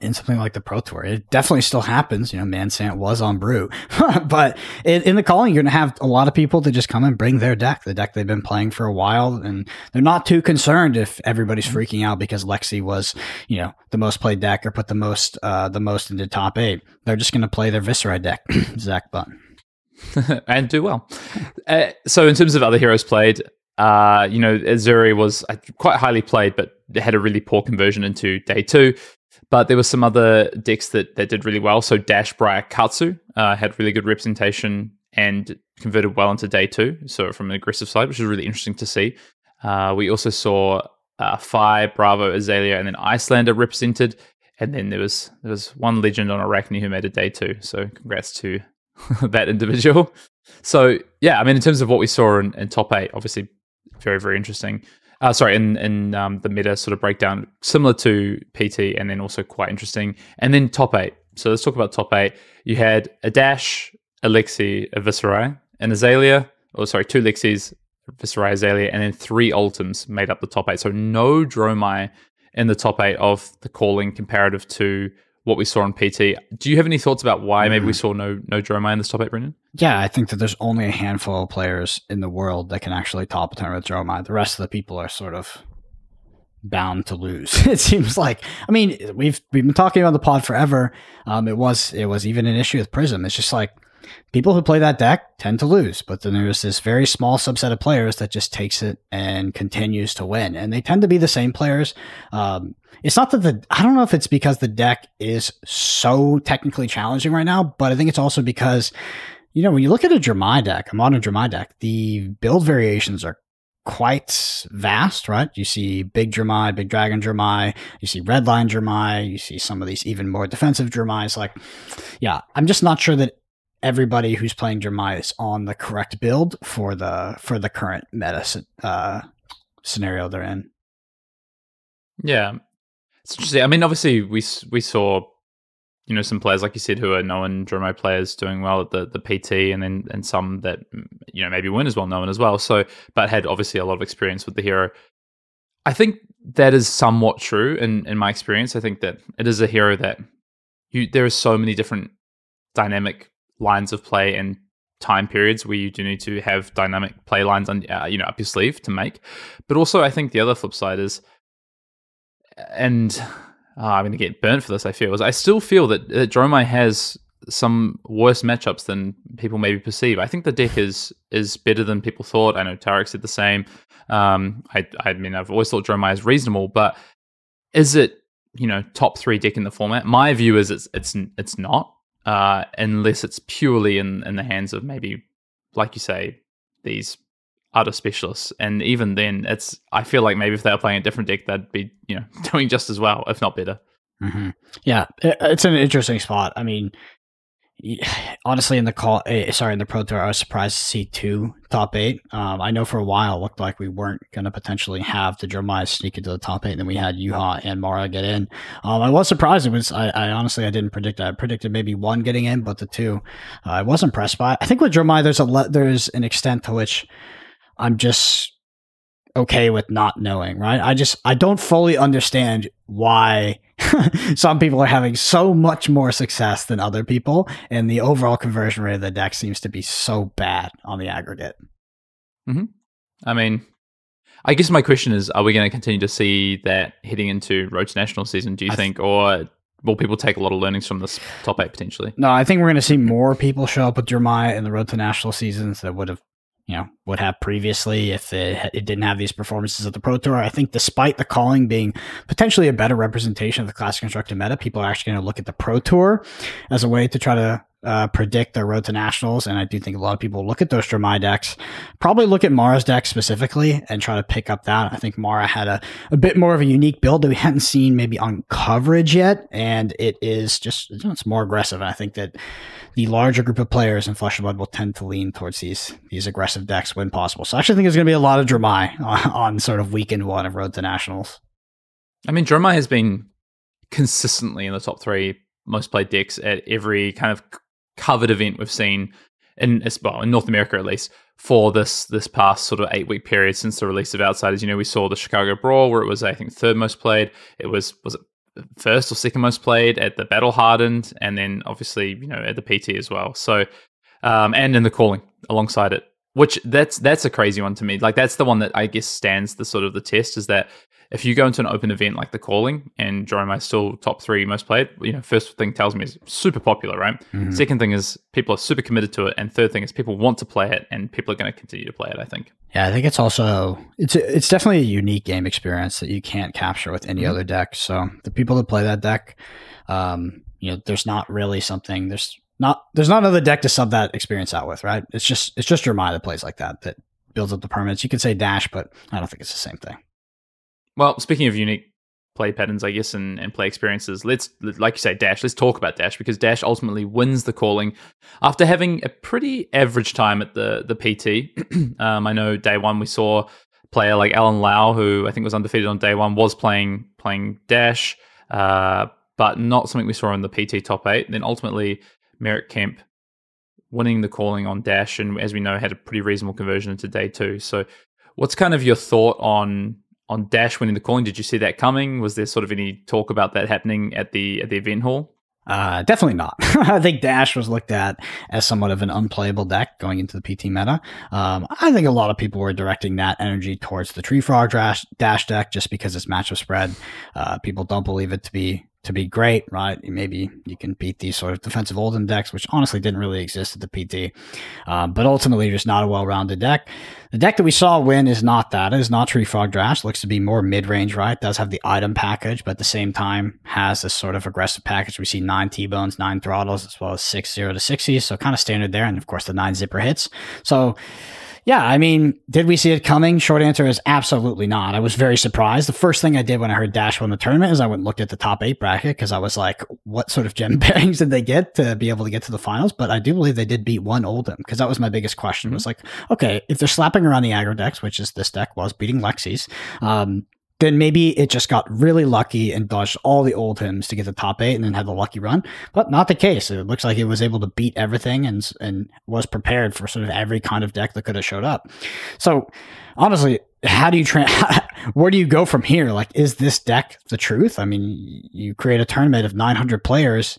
in something like the Pro Tour. It definitely still happens. You know, Mansant was on Brew, but in, in, the calling, you're going to have a lot of people to just come and bring their deck, the deck they've been playing for a while, and they're not too concerned if everybody's mm-hmm. freaking out because Lexi was, you know, the most played deck or put the most uh, the most into top eight. They're just going to play their Viserai deck, Zach Button. and do well. Uh, so, in terms of other heroes played, uh, you know, Uzuri was uh, quite highly played, but had a really poor conversion into day two. But there were some other decks that, that did really well. So Dash Briar Katsu uh, had really good representation and converted well into day two. So from an aggressive side, which is really interesting to see. Uh, we also saw uh, Bravo, Azalea, and then Iyslander represented. And then there was there was one legend on Arakni who made a day two. So congrats to that individual. So yeah, I mean, in terms of what we saw in, in top eight, obviously very very interesting. Uh, sorry, in in um, the meta sort of breakdown, similar to PT, and then also quite interesting. And then top eight. So let's talk about top eight. You had a dash, Alexi, a Viserai, an Azalea. Oh, sorry, two Lexis, Viserai, Azalea, and then three Oldhims made up the top eight. So no Dromai in the top eight of the calling comparative to what we saw on PT. Do you have any thoughts about why maybe we mm. saw no no Dromai in this top eight, Brendan? Yeah, I think that there's only a handful of players in the world that can actually top a tournament with Dromai. The rest of the people are sort of bound to lose. it seems like. I mean, we've we've been talking about the pod forever. Um, it was it was even an issue with Prism. It's just like people who play that deck tend to lose, but then there's this very small subset of players that just takes it and continues to win, and they tend to be the same players. Um, it's not that the I don't know if it's because the deck is so technically challenging right now, but I think it's also because you know when you look at a Dromai deck, a modern Dromai deck, the build variations are quite vast, right? You see big Dromai, big dragon Dromai, you see red line Dromai, you see some of these even more defensive Dromais. Like, yeah, I'm just not sure that everybody who's playing is on the correct build for the for the current meta uh, scenario they're in. Yeah, it's interesting. I mean, obviously we we saw you know some players like you said who are known Dromai players doing well at the the PT, and then and some that you know maybe weren't as well known as well. So, but had obviously a lot of experience with the hero. I think that is somewhat true in in my experience. I think that it is a hero that you there are so many different dynamic lines of play and time periods where you do need to have dynamic play lines on uh, you know up your sleeve to make. But also, I think the other flip side is, and uh, I'm going to get burnt for this. I feel is I still feel that, that Dromai has some worse matchups than people maybe perceive. I think the deck is is better than people thought. I know Tarek said the same. Um, I I mean I've always thought Dromai is reasonable, but is it you know top three deck in the format? My view is it's it's it's not uh, unless it's purely in in the hands of maybe like you say these other specialists. And even then, it's I feel like maybe if they were playing a different deck, they'd be you know doing just as well, if not better. Mm-hmm. Yeah, it's an interesting spot. I mean, honestly, in the call, eh, sorry, in the Pro Tour, I was surprised to see two top eight. Um, I know for a while looked like we weren't going to potentially have the Dromai sneak into the top eight, and then we had Yuha and Mara get in. Um, I was surprised. It was, I, I, honestly, I didn't predict. I predicted maybe one getting in, but the two, uh, I was impressed by. I think with Dromai, there's a le- there's an extent to which I'm just okay with not knowing, right? I just I don't fully understand why some people are having so much more success than other people, and the overall conversion rate of the deck seems to be so bad on the aggregate. Mm-hmm. I mean, I guess my question is: Are we going to continue to see that heading into Road to National season? Do you think, th- or will people take a lot of learnings from this top eight potentially? No, I think we're going to see more people show up with Jeremiah in the Road to National seasons that would have you know would have previously if it, it didn't have these performances at the Pro Tour. I think despite the calling being potentially a better representation of the classic constructed meta, people are actually going to look at the Pro Tour as a way to try to uh, predict their road to nationals. And I do think a lot of people look at those Dromai decks, probably look at Mara's deck specifically and try to pick up that. I think Mara had a, a bit more of a unique build that we hadn't seen maybe on coverage yet. And it is just, it's more aggressive. And I think that the larger group of players in Flesh and Blood will tend to lean towards these, these aggressive decks when possible. So I actually think there's going to be a lot of Dromai on, on sort of weekend one of Road to Nationals. I mean, Dromai has been consistently in the top three most played decks at every kind of covered event we've seen in well in North America at least for this this past sort of eight week period since the release of Outsiders. You know, we saw the Chicago Brawl where it was I think third most played. It was was it first or second most played at the Battle Hardened, and then obviously you know at the PT as well. So um, and in the calling alongside it, which that's that's a crazy one to me. Like that's the one that I guess stands the sort of the test is that if you go into an open event like the calling and Dromai is still top three most played, you know, first thing tells me is super popular, right? Mm-hmm. Second thing is people are super committed to it, and third thing is people want to play it, and people are going to continue to play it. I think. Yeah, I think it's also it's it's definitely a unique game experience that you can't capture with any mm-hmm. other deck. So the people that play that deck, um, you know, there's not really something there's not there's not another deck to sub that experience out with, right? It's just it's just Dromai that plays like that that builds up the permanents. You could say dash, but I don't think it's the same thing. Well, speaking of unique play patterns, I guess, and, and play experiences, let's, like you say, Dash, let's talk about Dash because Dash ultimately wins the calling after having a pretty average time at the, the PT. um, I know day one we saw player like Alan Lau, who I think was undefeated on day one, was playing playing Dash, uh, but not something we saw in the PT top eight. Then ultimately, Merrick Kemp winning the calling on Dash, and as we know, had a pretty reasonable conversion into day two. So, what's kind of your thought on on Dash winning the calling. Did you see that coming? Was there sort of any talk about that happening at the at the event hall? Uh, definitely not. I think Dash was looked at as somewhat of an unplayable deck going into the PT meta. Um, I think a lot of people were directing that energy towards the Tree Frog Dash, dash deck just because it's matchup spread. Uh, people don't believe it to be to be great, right? Maybe you can beat these sort of defensive Oldhim decks, which honestly didn't really exist at the PT. Um, but ultimately, just not a well rounded deck. The deck that we saw win is not that. It is not Tree Frog Dash. Looks to be more mid range, right? Does have the item package, but at the same time has this sort of aggressive package. We see nine T bones, nine throttles, as well as six zero to 60s. So kind of standard there. And of course, the nine zipper hits. So yeah, I mean, did we see it coming? Short answer is absolutely not. I was very surprised. The first thing I did when I heard Dash won the tournament is I went and looked at the top eight bracket because I was like, what sort of gem pairings did they get to be able to get to the finals? But I do believe they did beat one Oldhim because that was my biggest question was like, okay, if they're slapping around the aggro decks, which is this deck was beating Lexi's, um, then maybe it just got really lucky and dodged all the Oldhims to get the top eight and then had the lucky run. But not the case. It looks like it was able to beat everything and and was prepared for sort of every kind of deck that could have showed up. So honestly, how do you tra- where do you go from here? Like, is this deck the truth? I mean, you create a tournament of 900 players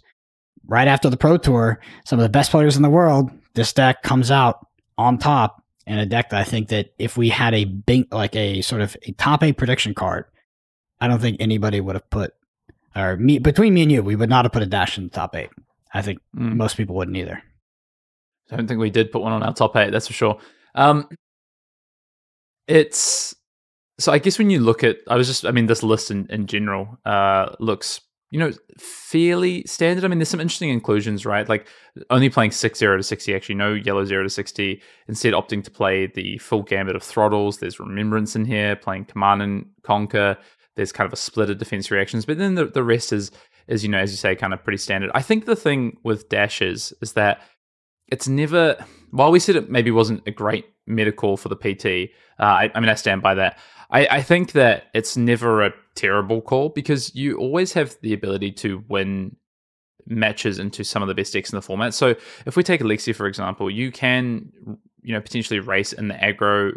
right after the Pro Tour, some of the best players in the world. This deck comes out on top and a deck that I think that if we had a big, like a sort of a top eight prediction card, I don't think anybody would have put, or me between me and you, we would not have put a dash in the top eight. I think mm. most people wouldn't either. I don't think we did put one on our top eight. That's for sure. Um, it's so I guess when you look at, I was just, I mean, this list in in general uh, looks you know, fairly standard. I mean, there's some interesting inclusions, right? Like only playing 6 0 to 60, actually, no yellow 0 to 60, instead opting to play the full gambit of throttles. There's Remembrance in here, playing Command and Conquer. There's kind of a split of defense reactions, but then the, the rest is, is, you know, as you say, kind of pretty standard. I think the thing with dashes is that it's never, while we said it maybe wasn't a great meta call for the PT, uh, I, I mean, I stand by that. I, I think that it's never a terrible call because you always have the ability to win matches into some of the best decks in the format. So if we take Alexia for example, you can you know potentially race in the aggro,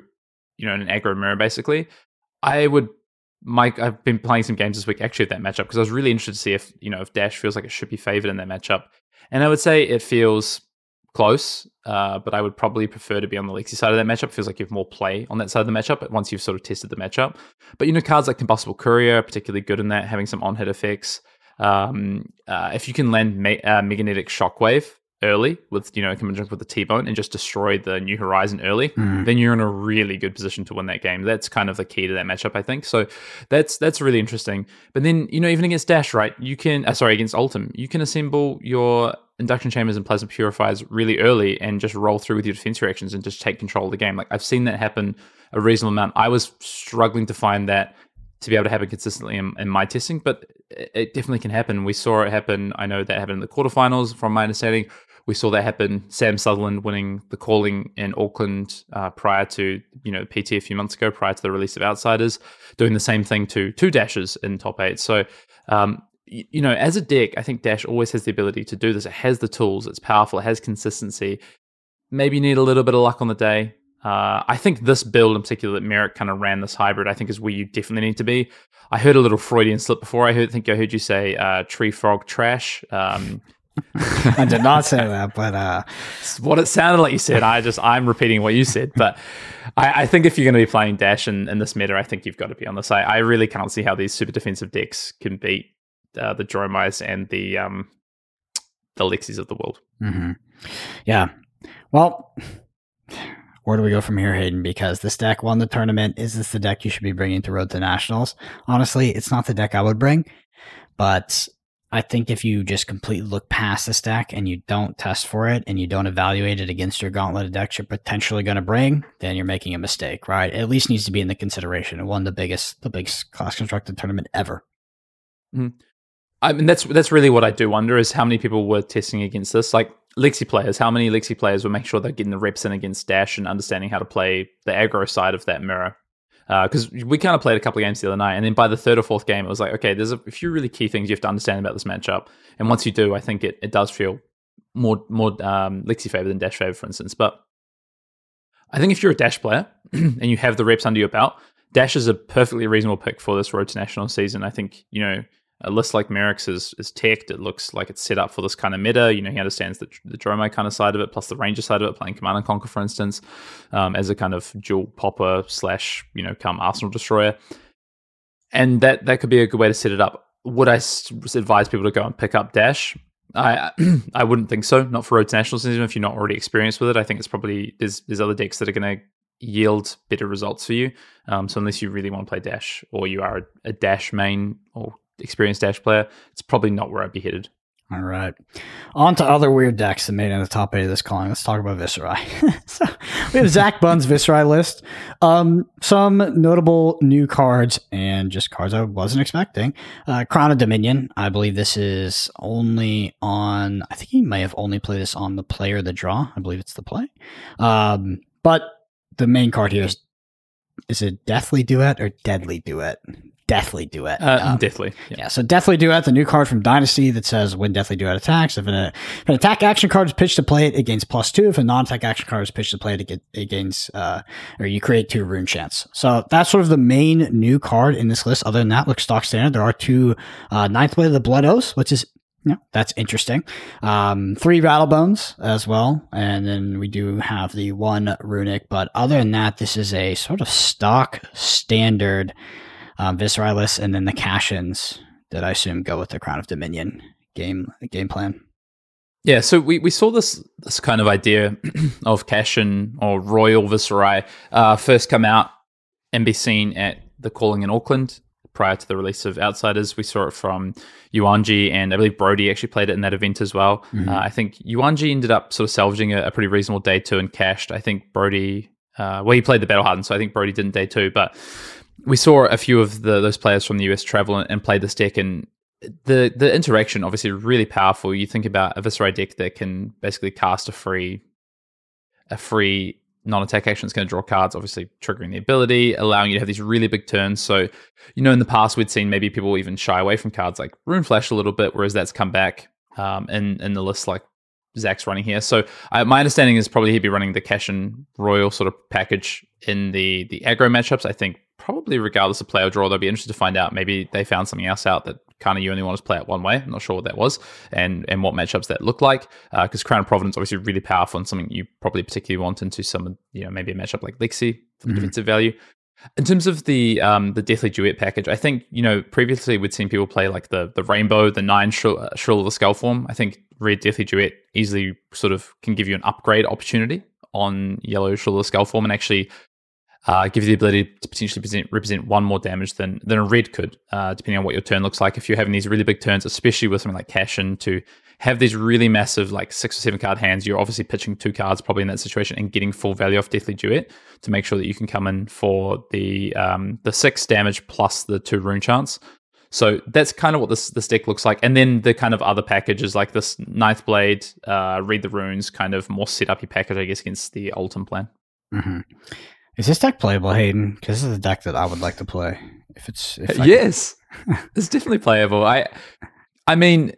you know, in an aggro mirror basically. I would Mike, I've been playing some games this week actually of that matchup because I was really interested to see if you know if Dash feels like it should be favored in that matchup, and I would say it feels close, uh, but I would probably prefer to be on the Lexi side of that matchup. It feels like you have more play on that side of the matchup once you've sort of tested the matchup. But you know, cards like Combustible Courier are particularly good in that, having some on hit effects. Um, uh, if you can land me- uh, Meganetic Shockwave early with you know conjunct with the T-bone and just destroy the New Horizon early, mm. then you're in a really good position to win that game. That's kind of the key to that matchup, I think. So that's that's really interesting. But then you know even against Dash, right? You can uh, sorry against Oldhim, you can assemble your induction chambers and plasma purifiers really early and just roll through with your defense reactions and just take control of the game. Like I've seen that happen a reasonable amount. I was struggling to find that to be able to happen consistently in, in my testing, but it definitely can happen. We saw it happen. I know that happened in the quarterfinals, from my understanding. We saw that happen. Sam Sutherland winning the calling in Auckland uh, prior to you know PT a few months ago, prior to the release of Outsiders, doing the same thing to two dashes in top eight. So um, you know, as a deck, I think Dash always has the ability to do this. It has the tools, it's powerful, it has consistency. Maybe you need a little bit of luck on the day. Uh, I think this build in particular that Merrick kind of ran this hybrid, I think is where you definitely need to be. I heard a little Freudian slip before. I heard, think I heard you say uh, tree frog trash. Um, I did not say that, but uh, what it sounded like you said. I just I'm repeating what you said, but I, I think if you're going to be playing Dash in, in this meta, I think you've got to be on this. I, I really can't see how these super defensive decks can beat uh, the Dromais and the um, the Lexis of the world. Mm-hmm. Yeah. Well, where do we go from here, Hayden? Because this deck won the tournament. Is this the deck you should be bringing to Road to Nationals? Honestly, it's not the deck I would bring, but I think if you just completely look past this deck and you don't test for it and you don't evaluate it against your gauntlet of decks you're potentially going to bring, then you're making a mistake, right? It at least needs to be in the consideration. It won the biggest, the biggest class constructed tournament ever. Mm-hmm. I mean, that's that's really what I do wonder is how many people were testing against this. Like Lexi players, how many Lexi players were make sure they're getting the reps in against Dash and understanding how to play the aggro side of that mirror. Because uh, we kind of played a couple of games the other night, and then by the third or fourth game, it was like, okay, there's a few really key things you have to understand about this matchup. And once you do, I think it, it does feel more more um, Lexi favor than Dash favor, for instance. But I think if you're a Dash player and you have the reps under your belt, Dash is a perfectly reasonable pick for this Road to National season. I think you know a list like Merrick's is is teched. It looks like it's set up for this kind of meta. You know, he understands the the Dromai kind of side of it, plus the Ranger side of it, playing Command and Conquer, for instance, um, as a kind of dual popper slash you know come Arsenal destroyer, and that that could be a good way to set it up. Would I advise people to go and pick up Dash? I I wouldn't think so. Not for Road to National season if you're not already experienced with it. I think it's probably there's there's other decks that are going to yield better results for you. Um, so unless you really want to play Dash or you are a, a Dash main or experienced Dash player, it's probably not where I'd be headed. All right. On to other weird decks that made in the top eight of this calling. Let's talk about Viserai. so we have Zach Bunn's Viserai list. Um, some notable new cards and just cards I wasn't expecting. Uh, Crown of Dominion. I believe this is only on, I think he may have only played this on the player the draw. I believe it's the play. Um, but the main card here is is it Deathly Duet or Deadly Duet? Deathly Duet. Uh, um, deathly. Yeah. yeah. So Deathly Duet, the new card from Dynasty that says when Deathly Duet attacks, if an, if an attack action card is pitched to play it, it gains plus two. If a non-attack action card is pitched to play it, it, it gains, uh, or you create two Runechants. So that's sort of the main new card in this list. Other than that, looks stock standard. There are two uh, Ninth Blade of the Blood Oaths, which is yeah, that's interesting. Um, three rattle bones as well, and then we do have the one runic. But other than that, this is a sort of stock standard um, Visceralis, and then the Cash Ins that I assume go with the Crown of Dominion game game plan. Yeah, so we, we saw this this kind of idea of Cash In or Royal Viserai uh, first come out and be seen at the calling in Auckland prior to the release of Outsiders. We saw it from Yuanji, and I believe Brody actually played it in that event as well. Mm-hmm. Uh, I think Yuanji ended up sort of salvaging a, a, pretty reasonable day two and cashed. I think Brody, uh, well, he played the Battle Hardened, so I think Brody didn't day two, but we saw a few of the, those players from the US travel and, and play this deck, and the the interaction obviously really powerful. You think about a Viserai deck that can basically cast a free a free non-attack action is going to draw cards, obviously triggering the ability, allowing you to have these really big turns. So, you know, in the past we'd seen maybe people even shy away from cards like Rune Flash a little bit, whereas that's come back um, in in the list like Zach's running here. So uh, my understanding is probably he'd be running the cash and Royal sort of package in the the aggro matchups. I think probably regardless of play or draw, they'll be interested to find out. Maybe they found something else out that kind of you only want to play it one way. I'm not sure what that was and and what matchups that looked like. Because uh, Crown of Providence obviously really powerful and something you probably particularly want into some you know maybe a matchup like Lexi for the mm-hmm. defensive value. In terms of the um, the Deathly Duet package, I think you know previously we'd seen people play like the the Rainbow, the Nine Shrill, uh, Shrill of the Skull form. I think Red Deathly Duet easily sort of can give you an upgrade opportunity on Yellow Shrill of the Skull form, and actually uh, give you the ability to potentially present, represent one more damage than than a red could, uh, depending on what your turn looks like. If you're having these really big turns, especially with something like Cash In, to have these really massive, like six or seven card hands, you're obviously pitching two cards probably in that situation and getting full value off Deathly Duet to make sure that you can come in for the um, the six damage plus the two Runechants. So that's kind of what this this deck looks like. And then the kind of other packages like this Ninth Blade, uh, Read the Runes, kind of more set up your package, I guess, against the Oldhim plan. Mm-hmm. Is this deck playable, Hayden? Because this is a deck that I would like to play. If it's if yes, it's definitely playable. I, I mean,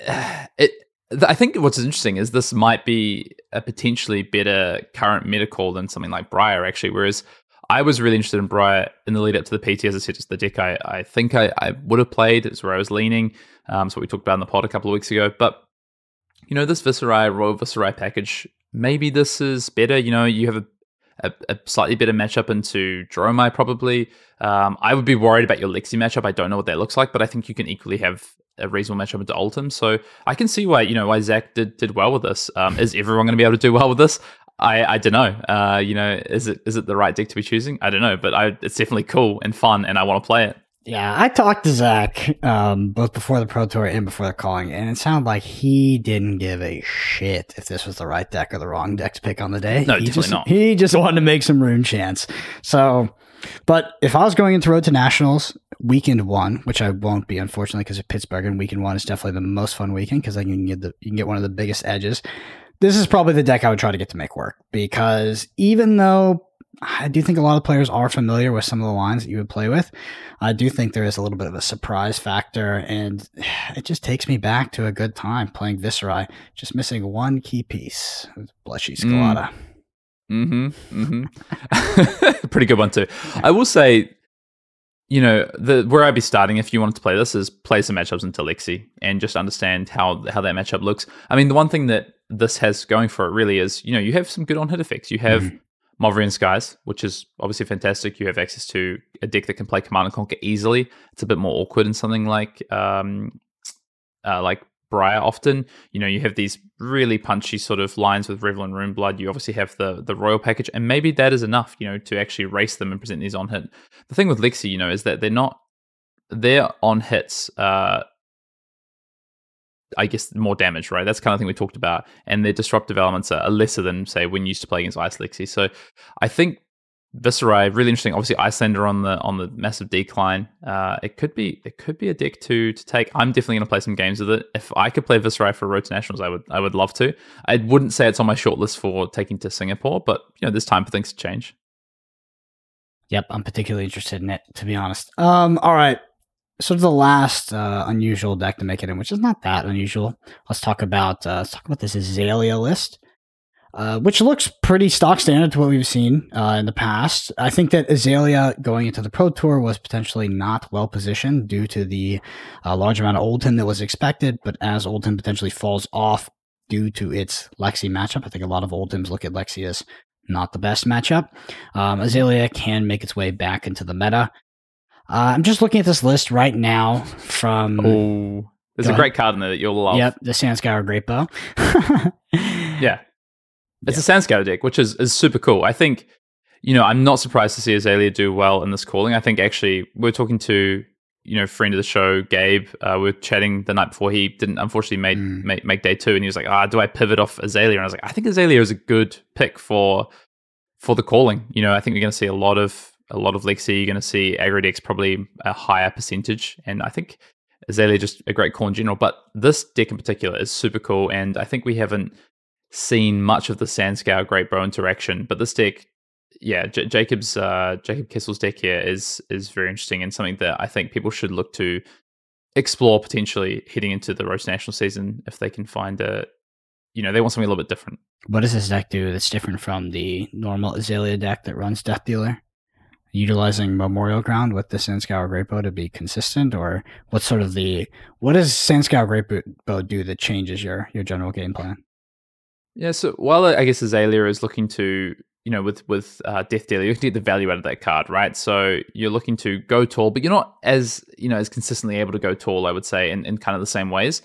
it. I think what's interesting is this might be a potentially better current meta call than something like Briar, actually. Whereas I was really interested in Briar in the lead up to the PT, as I said, it's the deck I, I think I, I would have played. It's where I was leaning. Um, so we talked about in the pod a couple of weeks ago. But you know, this Viserai Royal Viserai package, maybe this is better. You know, you have a a, a, slightly better matchup into Dromai, probably. Um, I would be worried about your Lexi matchup. I don't know what that looks like, but I think you can equally have a reasonable matchup into Oldhim. So I can see why you know why Zach did did well with this. Um, is everyone going to be able to do well with this? I, I don't know. Uh, you know, is it is it the right deck to be choosing? I don't know, but I, it's definitely cool and fun, and I want to play it. Yeah, I talked to Zach um, both before the Pro Tour and before the calling, and it sounded like he didn't give a shit if this was the right deck or the wrong deck to pick on the day. No, he definitely just, not. He just wanted to make some Runechants. So, but if I was going into Road to Nationals weekend one, which I won't be unfortunately because of Pittsburgh, and weekend one is definitely the most fun weekend because I can get the you can get one of the biggest edges. This is probably the deck I would try to get to make work because even though I do think a lot of players are familiar with some of the lines that you would play with. I do think there is a little bit of a surprise factor, and it just takes me back to a good time playing Viserai, just missing one key piece, Bloodsheath Skeleta. Mm. Mm-hmm. Mm-hmm. Pretty good one too. I will say, you know, the where I'd be starting if you wanted to play this is play some matchups into Lexi and just understand how how that matchup looks. I mean, the one thing that this has going for it really is, you know, you have some good on hit effects. You have mm-hmm. Mauvrion Skies, which is obviously fantastic. You have access to a deck that can play Command and Conquer easily. It's a bit more awkward in something like um, uh, like Briar often. You know, you have these really punchy sort of lines with Revel in Runeblood. You obviously have the the Royal package, and maybe that is enough, you know, to actually race them and present these on hit. The thing with Lexi, you know, is that they're not they're on hits. Uh, I guess more damage, right? That's kind of thing we talked about, and their disruptive elements are lesser than say when used to play against Ice Lexi. So I think Viserai, really interesting. Obviously, Iyslander on the on the massive decline. Uh, it could be it could be a deck to to take. I'm definitely going to play some games with it. If I could play Viserai for Road to Nationals, I would I would love to. I wouldn't say it's on my short list for taking to Singapore, but you know, there's time for things to change. Yep, I'm particularly interested in it to be honest. Um, all right. Sort of the last uh, unusual deck to make it in, which is not that unusual. Let's talk about uh, let's talk about this Azalea list. Uh, which looks pretty stock standard to what we've seen uh, in the past. I think that Azalea going into the Pro Tour was potentially not well positioned due to the uh, large amount of Oldhim that was expected, but as Oldhim potentially falls off due to its Lexi matchup, I think a lot of Oldhims look at Lexi as not the best matchup. Um, Azalea can make its way back into the meta. Uh, I'm just looking at this list right now from. Oh, there's a great card in there that you'll love. Yep, the Sandscour Great Bow. yeah, it's yeah. a Sandscour deck, which is, is super cool. I think, you know, I'm not surprised to see Azalea do well in this calling. I think actually we're talking to, you know, friend of the show, Gabe. Uh, we are chatting the night before he didn't unfortunately make, mm. make, make day two, and he was like, "Ah, do I pivot off Azalea?" And I was like, "I think Azalea is a good pick for for the calling." You know, I think we're going to see a lot of a lot of Lexi. You're going to see aggro decks probably a higher percentage, and I think Azalea just a great call in general. But this deck in particular is super cool, and I think we haven't seen much of the Sandscour Great Bow interaction, but this deck, yeah, J- Jacob's uh, Jacob Kessel's deck here is is very interesting and something that I think people should look to explore potentially heading into the roast national season if they can find a, you know, they want something a little bit different. What does this deck do that's different from the normal Azalea deck that runs Death Dealer? Utilizing Memorial Ground with the Sandscour Great Bow to be consistent, or what sort of the what does Sandscour Great Bow do that changes your your general game plan? Yeah, so while I guess Azalea is looking to, you know, with with uh, Death Dealer, you can get the value out of that card, right? So you're looking to go tall, but you're not as you know as consistently able to go tall, I would say, in, in kind of the same ways.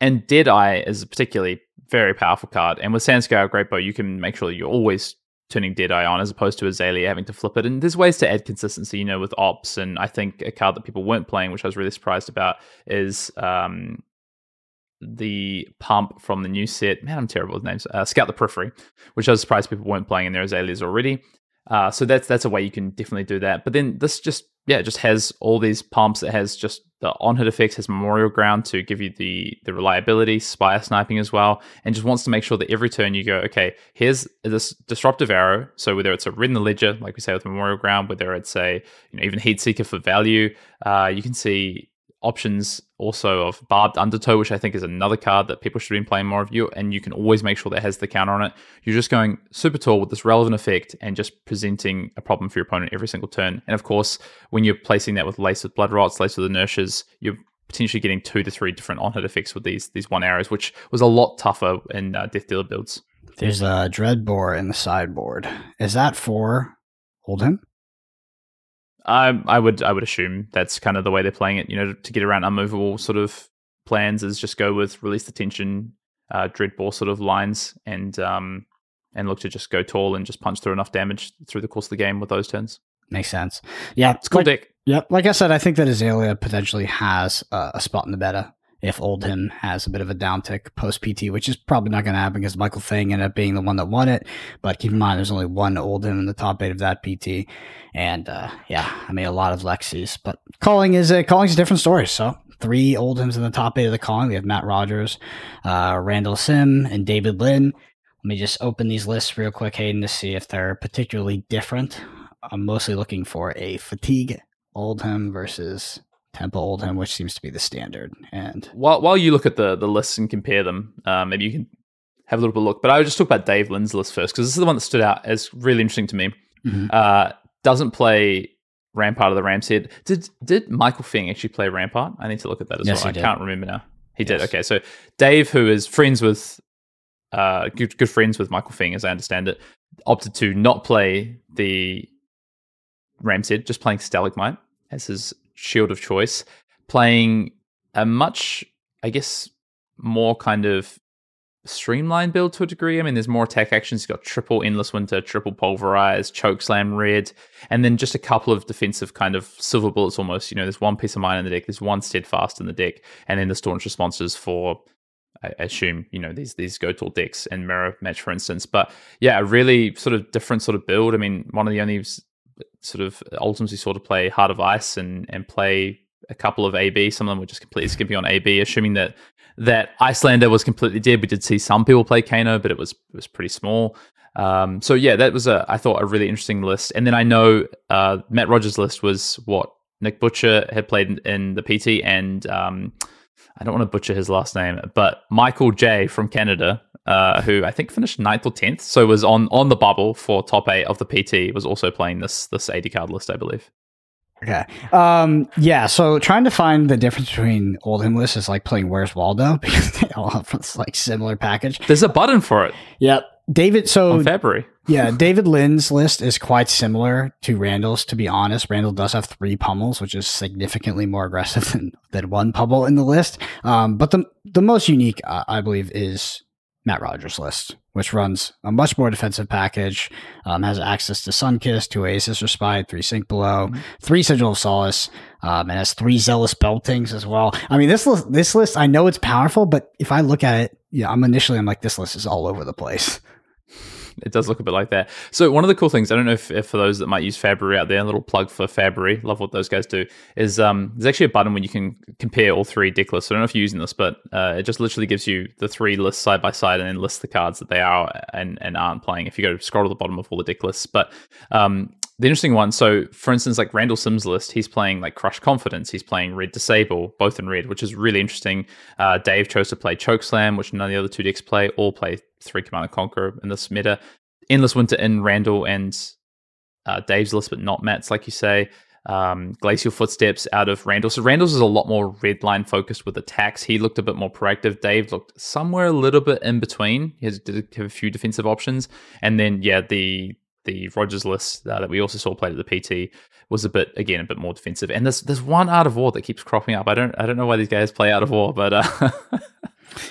And Deadeye is a particularly very powerful card, and with Sandscour Great Bow, you can make sure you're always turning Deadeye on as opposed to Azalea having to flip it. And there's ways to add consistency, you know, with ops. And I think a card that people weren't playing, which I was really surprised about, is um, the pump from the new set. Man, I'm terrible with names. Uh, Scout the Periphery, which I was surprised people weren't playing in their azaleas already. Uh, so that's that's a way you can definitely do that. But then this just yeah, it just has all these pumps. It has just the on hit effects, has Memorial Ground to give you the the reliability, Spire sniping as well, and just wants to make sure that every turn you go, okay, here's this disruptive arrow. So whether it's a in the ledger, like we say with Memorial Ground, whether it's a you know even Heat Seeker for value, uh, you can see options also of Barbed Undertow, which I think is another card that people should be playing more of you, and you can always make sure that has the counter on it. You're just going super tall with this relevant effect and just presenting a problem for your opponent every single turn. And of course, when you're placing that with Lace with Blood Rots, Lace with Inertias, you're potentially getting two to three different on-hit effects with these these one arrows, which was a lot tougher in uh, Death Dealer builds. There's a Dreadbore in the sideboard. Is that for Oldhim? I I would I would assume that's kind of the way they're playing it. You know, to get around unmovable sort of plans is just go with release the tension, uh, dreadbore sort of lines, and um and look to just go tall and just punch through enough damage through the course of the game with those turns. Makes sense. Yeah, it's cool like, deck. Yep, like I said, I think that Azalea potentially has uh, a spot in the meta if Oldhim has a bit of a downtick post PT, which is probably not going to happen because Michael Feng ended up being the one that won it. But keep in mind, there's only one Oldhim in the top eight of that PT, and uh, yeah, I mean a lot of Lexis. But calling is a calling is a different story. So three Oldhims in the top eight of the calling. We have Matt Rogers, uh, Randall Sim, and David Lynn. Let me just open these lists real quick, Hayden, to see if they're particularly different. I'm mostly looking for a fatigue Oldhim versus Temple Oldhim, which seems to be the standard. And while while you look at the the lists and compare them, uh, maybe you can have a little bit of a look. But I would just talk about Dave Lynn's list first because this is the one that stood out as really interesting to me. Mm-hmm. Uh, doesn't play Rampart of the Ram's Head. Did did Michael Feng actually play Rampart? I need to look at that as yes, well. I did. can't remember now. He yes. did. Okay, so Dave, who is friends with, uh, good good friends with Michael Feng, as I understand it, opted to not play the Ram's Head, just playing Stalagmite as his shield of choice, playing a much, I guess, more kind of streamlined build to a degree. I mean, there's more attack actions. You've got triple Endless Winter, triple Pulverize, Choke Slam Red, and then just a couple of defensive kind of silver bullets almost. You know, there's one piece of mine in the deck, there's one Steadfast in the deck, and then the Staunch responses for I assume you know these these go to decks and mirror match for instance but yeah a really sort of different sort of build i mean one of the only sort of ultimately sort of play Heart of Ice and and play a couple of AB. Some of them were just completely skipping on AB, assuming that that Iyslander was completely dead. We did see some people play Kano, but it was it was pretty small. Um, so yeah, that was a I thought a really interesting list. And then I know uh, Matt Rogers' list was what Nick Butcher had played in, in the PT, and um, I don't want to butcher his last name, but Michael J from Canada uh, who I think finished ninth or tenth, so was on on the bubble for top eight of the PT. Was also playing this this eighty card list, I believe. Okay. Um, yeah. So trying to find the difference between Oldhim lists is like playing Where's Waldo because they all have this like similar package. There's a button for it. Yep. David. So On February. yeah. David Lynn's list is quite similar to Randall's. To be honest, Randall does have three pummels, which is significantly more aggressive than, than one pummel in the list. Um, but the the most unique, uh, I believe, is Matt Rogers list, which runs a much more defensive package, um, has access to Sunkiss, two Oasis Respite, three Sink Below, mm-hmm. three Sigil of Solace, um, and has three Zealous Beltings as well. I mean, this list, this list, I know it's powerful, but if I look at it, yeah, I'm initially, I'm like, this list is all over the place it does look a bit like that. So one of the cool things, I don't know if, if for those that might use Fabrary out there, a little plug for Fabrary, love what those guys do, is um, there's actually a button where you can compare all three deck lists. I don't know if you're using this, but uh, it just literally gives you the three lists side by side and then lists the cards that they are and, and aren't playing. If you go to scroll to the bottom of all the deck lists, but um, the interesting one. So, for instance, like Randall Sims list, he's playing like Crush Confidence. He's playing Red Disable, both in red, which is really interesting. Uh, Dave chose to play Choke Slam, which none of the other two decks play. All play three Command and Conquer in this meta. Endless Winter in Randall and uh, Dave's list, but not Matt's, like you say. Um, Glacial Footsteps out of Randall. So Randall's is a lot more red line focused with attacks. He looked a bit more proactive. Dave looked somewhere a little bit in between. He has, did have a few defensive options, and then yeah, the the Rogers list uh, that we also saw played at the PT was a bit again a bit more defensive. And there's there's one Art of War that keeps cropping up. I don't I don't know why these guys play out of War, but uh,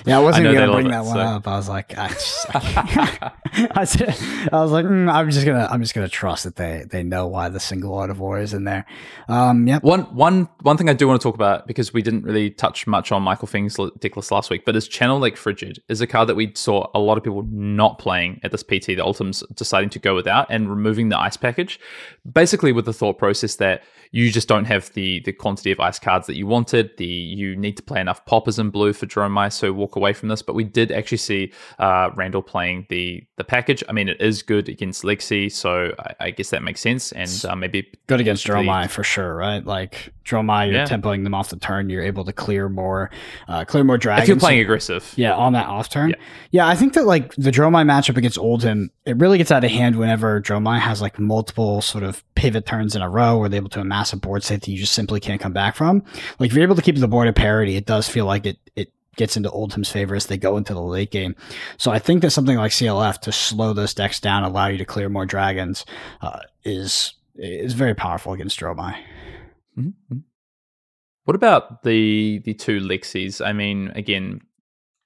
Yeah, I wasn't I gonna bring that it, one so. up. I was like, I, just, I, said, I was like, mm, I'm just gonna, I'm just gonna trust that they they know why the single Art of War is in there. Um, yeah. One one one thing I do want to talk about because we didn't really touch much on Michael Feng's deck list last week, but his Channel Lake Frigid is a card that we saw a lot of people not playing at this PT. The Oldhims deciding to go without and removing the ice package, basically with the thought process that you just don't have the the quantity of ice cards that you wanted. The you need to play enough poppers in blue for Dromai, so walk away from this. But we did actually see uh, Randall playing the the package. I mean, it is good against Lexi, so I, I guess that makes sense. And uh, maybe good against Dromai for sure, right? Like Dromai, you're yeah. tempoing them off the turn. You're able to clear more, uh, clear more dragons. If you're playing aggressive, yeah, on that off turn. Yeah. yeah, I think that like the Dromai matchup against Oldhim, it really gets out of hand whenever Dromai has like multiple sort of pivot turns in a row where they're able to amass a board state that you just simply can't come back from. Like if you're able to keep the board at parity, it does feel like it it gets into Oldhim's favor as they go into the late game. So I think that something like CLF to slow those decks down, allow you to clear more dragons, uh, is is very powerful against Dromai. Mm-hmm. What about the the two Lexies? I mean, again,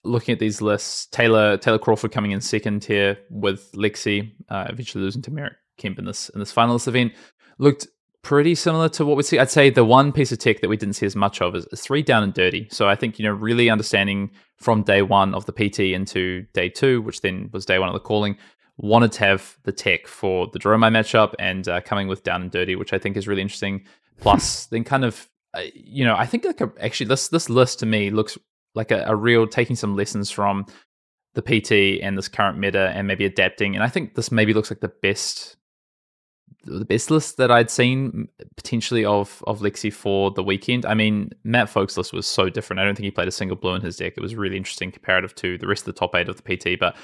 looking at these lists, Taylor Taylor Crawford coming in second here with Lexi, uh, eventually losing to Merrick Kemp in this in this finalist event, looked pretty similar to what we see. I'd say the one piece of tech that we didn't see as much of is, is, three down and dirty. So I think you know really understanding from day one of the PT into day two, which then was day one of the calling, wanted to have the tech for the Dromai matchup and uh, coming with down and dirty, which I think is really interesting. Plus, then kind of uh, you know I think like a, actually this this list to me looks like a, a real taking some lessons from the PT and this current meta and maybe adapting. And I think this maybe looks like the best the best list that I'd seen potentially of of Lexi for the weekend. I mean, Matt Folk's list was so different. I don't think he played a single blue in his deck. It was really interesting comparative to the rest of the top eight of the PT. But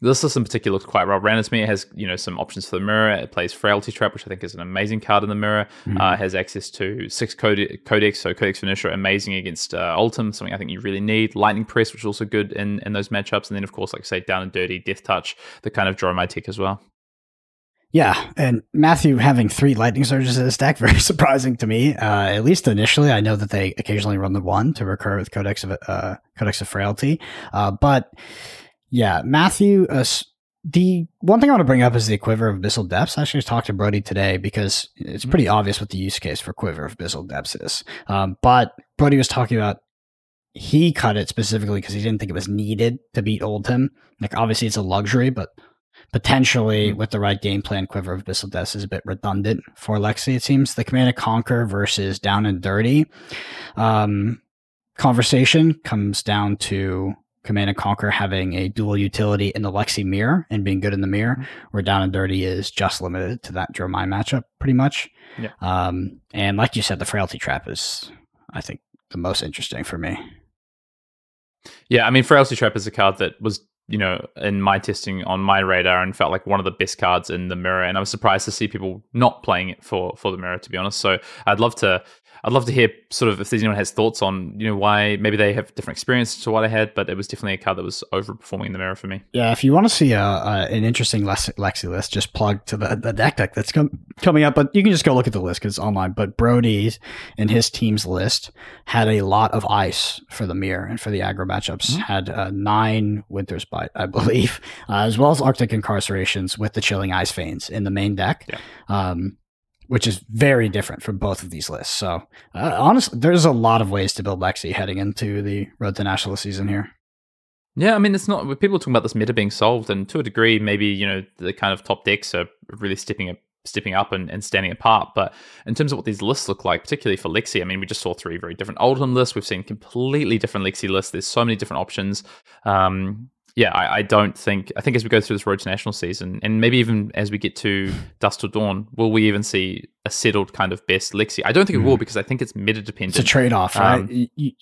this list in particular looks quite well rounded to me. It has you know some options for the mirror. It plays Frailty Trap, which I think is an amazing card in the mirror. Mm-hmm. Uh, has access to six code- codex, so Codex Finisher, amazing against uh, Oldhim, something I think you really need. Lightning Press, which is also good in, in those matchups. And then, of course, like I say, Down and Dirty, Death Touch, the kind of draw my tick as well. Yeah, and Matthew having three lightning surges in his deck very surprising to me. Uh, at least initially, I know that they occasionally run the one to recur with Codex of uh, Codex of Frailty, uh, but yeah, Matthew. Uh, the one thing I want to bring up is the Quiver of Abyssal Depths. I actually talked to Brody today because it's pretty mm-hmm. obvious what the use case for Quiver of Abyssal Depths is. Um, but Brody was talking about he cut it specifically because he didn't think it was needed to beat Oldhim. Like obviously it's a luxury, but potentially mm-hmm. with the right game plan, Quiver of Abyssal Depths is a bit redundant for Lexi. It seems the Command and Conquer versus Down and Dirty um, conversation comes down to Command and Conquer having a dual utility in the Lexi mirror and being good in the mirror, mm-hmm. where Down and Dirty is just limited to that Dromai matchup, pretty much. Yeah. Um, and like you said, the Frailty Trap is, I think, the most interesting for me. Yeah, I mean, Frailty Trap is a card that was you know, in my testing on my radar and felt like one of the best cards in the mirror. And I was surprised to see people not playing it for for the mirror, to be honest. So I'd love to I'd love to hear sort of if anyone has thoughts on you know why maybe they have different experience to what I had, but it was definitely a card that was overperforming in the mirror for me. Yeah, if you want to see a, a, an interesting Lexi list, just plug to the, the deck deck that's com- coming up. But you can just go look at the list because it's online. But Brody's and his team's list had a lot of ice for the mirror and for the aggro matchups. Mm-hmm. Had uh, nine Winter's Bite, I believe, uh, as well as Arctic Incarcerations with the Chilling Ice Veins in the main deck. Yeah. Um, which is very different from both of these lists. So, uh, honestly, there's a lot of ways to build Lexi heading into the Road to Nationalist season here. Yeah, I mean, it's not people talking about this meta being solved, and to a degree, maybe you know the kind of top decks are really stepping up, stepping up and, and standing apart. But in terms of what these lists look like, particularly for Lexi, I mean, we just saw three very different Oldhim lists. We've seen completely different Lexi lists. There's so many different options. Um, yeah, I, I, don't think. I think as we go through this Road to National season, and maybe even as we get to Dusk to Dawn, will we even see a settled kind of best Lexi? I don't think it will mm. because I think it's meta dependent. It's a trade off, right? Um, you,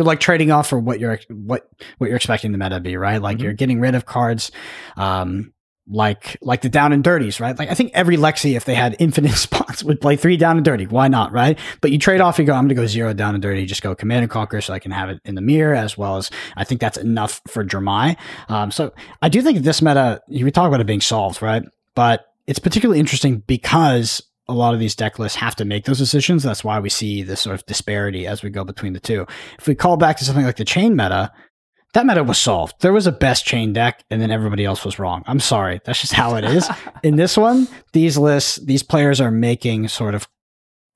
are like trading off for what you're what what you're expecting the meta to be, right? Like mm-hmm. you're getting rid of cards. Um, like like the down and dirties, right? Like I think every Lexi, if they had infinite spots, would play three down and dirty. Why not, right? But you trade off, you go, I'm gonna go zero down and dirty, just go command and conquer so I can have it in the mirror as well as I think that's enough for Dromai. Um, so I do think this meta, you talk about it being solved, right? But it's particularly interesting because a lot of these deck lists have to make those decisions. That's why we see this sort of disparity as we go between the two. If we call back to something like the Chane meta, that meta was solved. There was a best Chane deck, and then everybody else was wrong. I'm sorry. That's just how it is. in this one, these lists, these players are making sort of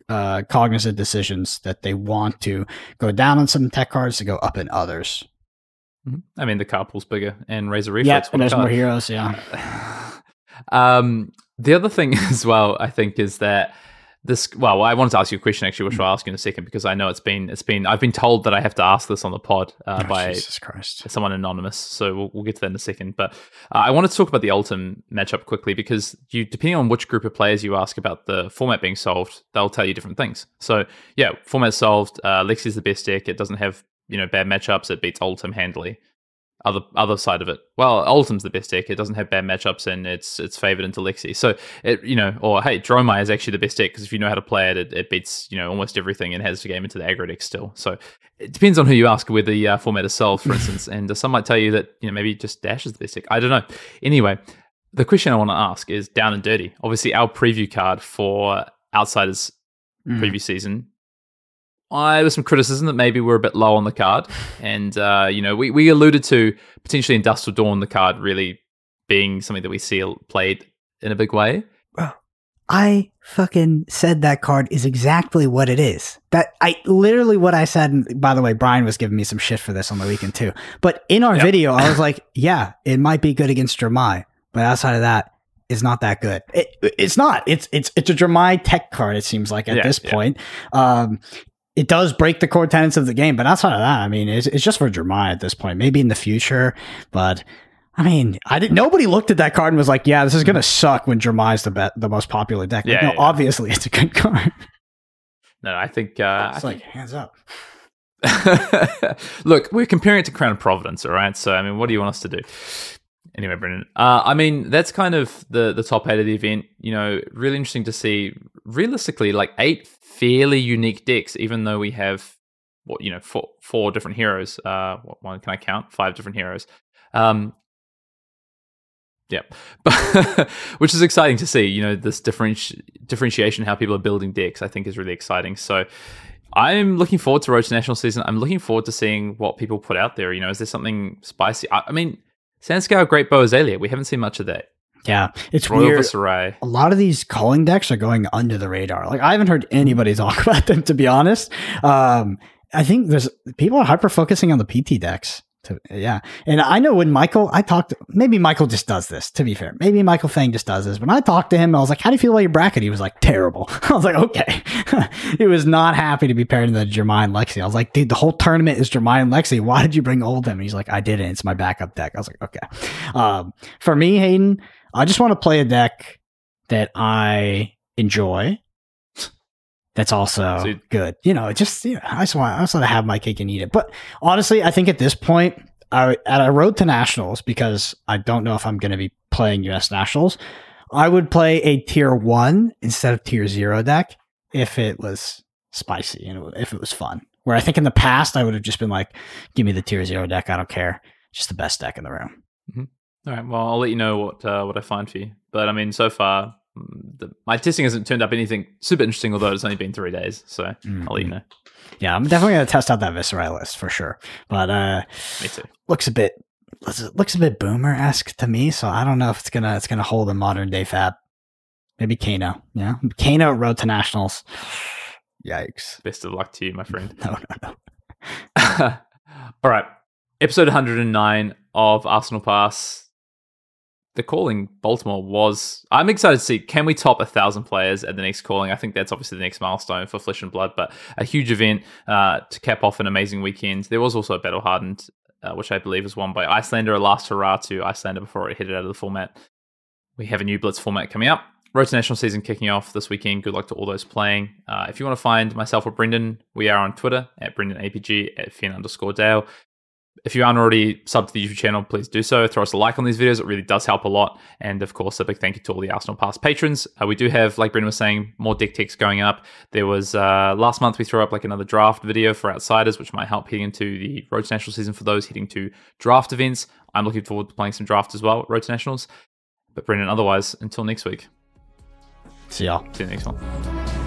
uh, cognizant decisions that they want to go down on some tech cards to go up in others. Mm-hmm. I mean, the carpool's bigger and Razor Reflex. Yeah, and there's more heroes. Yeah. um, the other thing as well, I think, is that this well i wanted to ask you a question actually which i'll ask you in a second because i know it's been it's been i've been told that i have to ask this on the pod uh, oh, by someone anonymous so we'll, we'll, get to that in a second. But uh, i wanted to talk about the Oldhim matchup quickly because you depending on which group of players you ask about the format being solved they'll tell you different things. So yeah format solved uh, lexi's the best deck it doesn't have you know bad matchups it beats Oldhim handily other other side of it. Well, Oldhim's the best deck. It doesn't have bad matchups and it's it's favored into Lexi. So it you know, or hey, Dromai is actually the best deck because if you know how to play it, it, it, beats you know almost everything and has the game into the aggro deck still. So it depends on who you ask with the uh, format is solved, for instance. And uh, some might tell you that you know maybe just Dash is the best deck. I don't know. Anyway, the question I want to ask is down and dirty. Obviously, our preview card for Outsiders mm. preview season I there was some criticism that maybe we're a bit low on the card, and uh, you know we, we alluded to potentially in Dusk Till Dawn the card really being something that we see played in a big way. I fucking said that card is exactly what it is. That I literally what I said. And by the way, Brian was giving me some shit for this on the weekend too. But in our yep. video, I was like, yeah, it might be good against Dromai, but outside of that, is not that good. It, it's not. It's it's it's a Dromai tech card. It seems like at yeah, this point. Yeah. Um, it does break the core tenets of the game, but outside of that, I mean, it's, it's just for Dromai at this point. Maybe in the future, but I mean, I didn't. Nobody looked at that card and was like, "Yeah, this is gonna suck." When Dromai's the bet, the most popular deck. Like, Yeah, no, yeah. obviously it's a good card. No, I think. Uh, I It's like hands up. Look, we're comparing it to Crown of Providence, all right? So, I mean, what do you want us to do? Anyway, Brendan. Uh, I mean, that's kind of the the top eight of the event. You know, really interesting to see. Realistically, like eight fairly unique decks, even though we have what you know four four different heroes. Uh, what one can I count? Five different heroes. Um, yeah, which is exciting to see. You know, this differenti- differentiation, how people are building decks, I think is really exciting. So, I'm looking forward to Road to National season. I'm looking forward to seeing what people put out there. You know, is there something spicy? I, I mean, Sandscour Great Bow Azalea. We haven't seen much of that. Yeah, it's Royal weird. A lot of these calling decks are going under the radar. Like I haven't heard anybody talk about them to be honest. Um, I think there's people are hyper focusing on the PT decks. To, yeah, and I know when Michael, I talked. Maybe Michael just does this. To be fair, maybe Michael Feng just does this. When I talked to him, I was like, "How do you feel about your bracket?" He was like, "Terrible." I was like, "Okay." he was not happy to be paired in the Jermaine Lexi. I was like, "Dude, the whole tournament is Jermaine Lexi. Why did you bring Oldhim?" And he's like, "I didn't. It's my backup deck." I was like, "Okay." Um, for me, Hayden, I just want to play a deck that I enjoy. That's also So you- good. You know, just you know, I just want I just want to have my cake and eat it. But honestly, I think at this point, I at a road to nationals because I don't know if I'm going to be playing U.S. nationals. I would play a tier one instead of tier zero deck if it was spicy and if it was fun. Where I think in the past I would have just been like, "Give me the tier zero deck. I don't care. Just the best deck in the room." Mm-hmm. All right. Well, I'll let you know what uh, what I find for you. But I mean, so far, mm, the, my testing hasn't turned up anything super interesting. Although it's only been three days, so I'll let you know. Yeah, I'm definitely gonna test out that Viserai list for sure. But uh Me too. looks a bit looks a bit boomer esque to me, so I don't know if it's gonna it's gonna hold a modern day fab. Maybe Kano, yeah. Kano Road to Nationals. Yikes. Best of luck to you, my friend. No, no, no. All right. Episode 109 of Arsenal Pass. The calling Baltimore was. I'm excited to see can we top a thousand players at the next calling. I think that's obviously the next milestone for Flesh and Blood, but a huge event uh, to cap off an amazing weekend. There was also a battle hardened, uh, which I believe was won by Iyslander. A last hurrah to Iyslander before it headed out of the format. We have a new Blitz format coming up. Road to National season kicking off this weekend. Good luck to all those playing. Uh, if you want to find myself or Brendan, we are on Twitter at BrendanAPG at Fyen underscore Dale. If you aren't already subbed to the YouTube channel, please do so. Throw us a like on these videos. It really does help a lot. And of course, a big thank you to all the Arsenal Pass patrons. Uh, we do have, like Brendan was saying, more deck techs going up. There was uh, last month we threw up like another draft video for outsiders, which might help heading into the Road to National season for those heading to draft events. I'm looking forward to playing some draft as well at Road to Nationals. But Brendan, otherwise, until next week. See y'all. See you next one.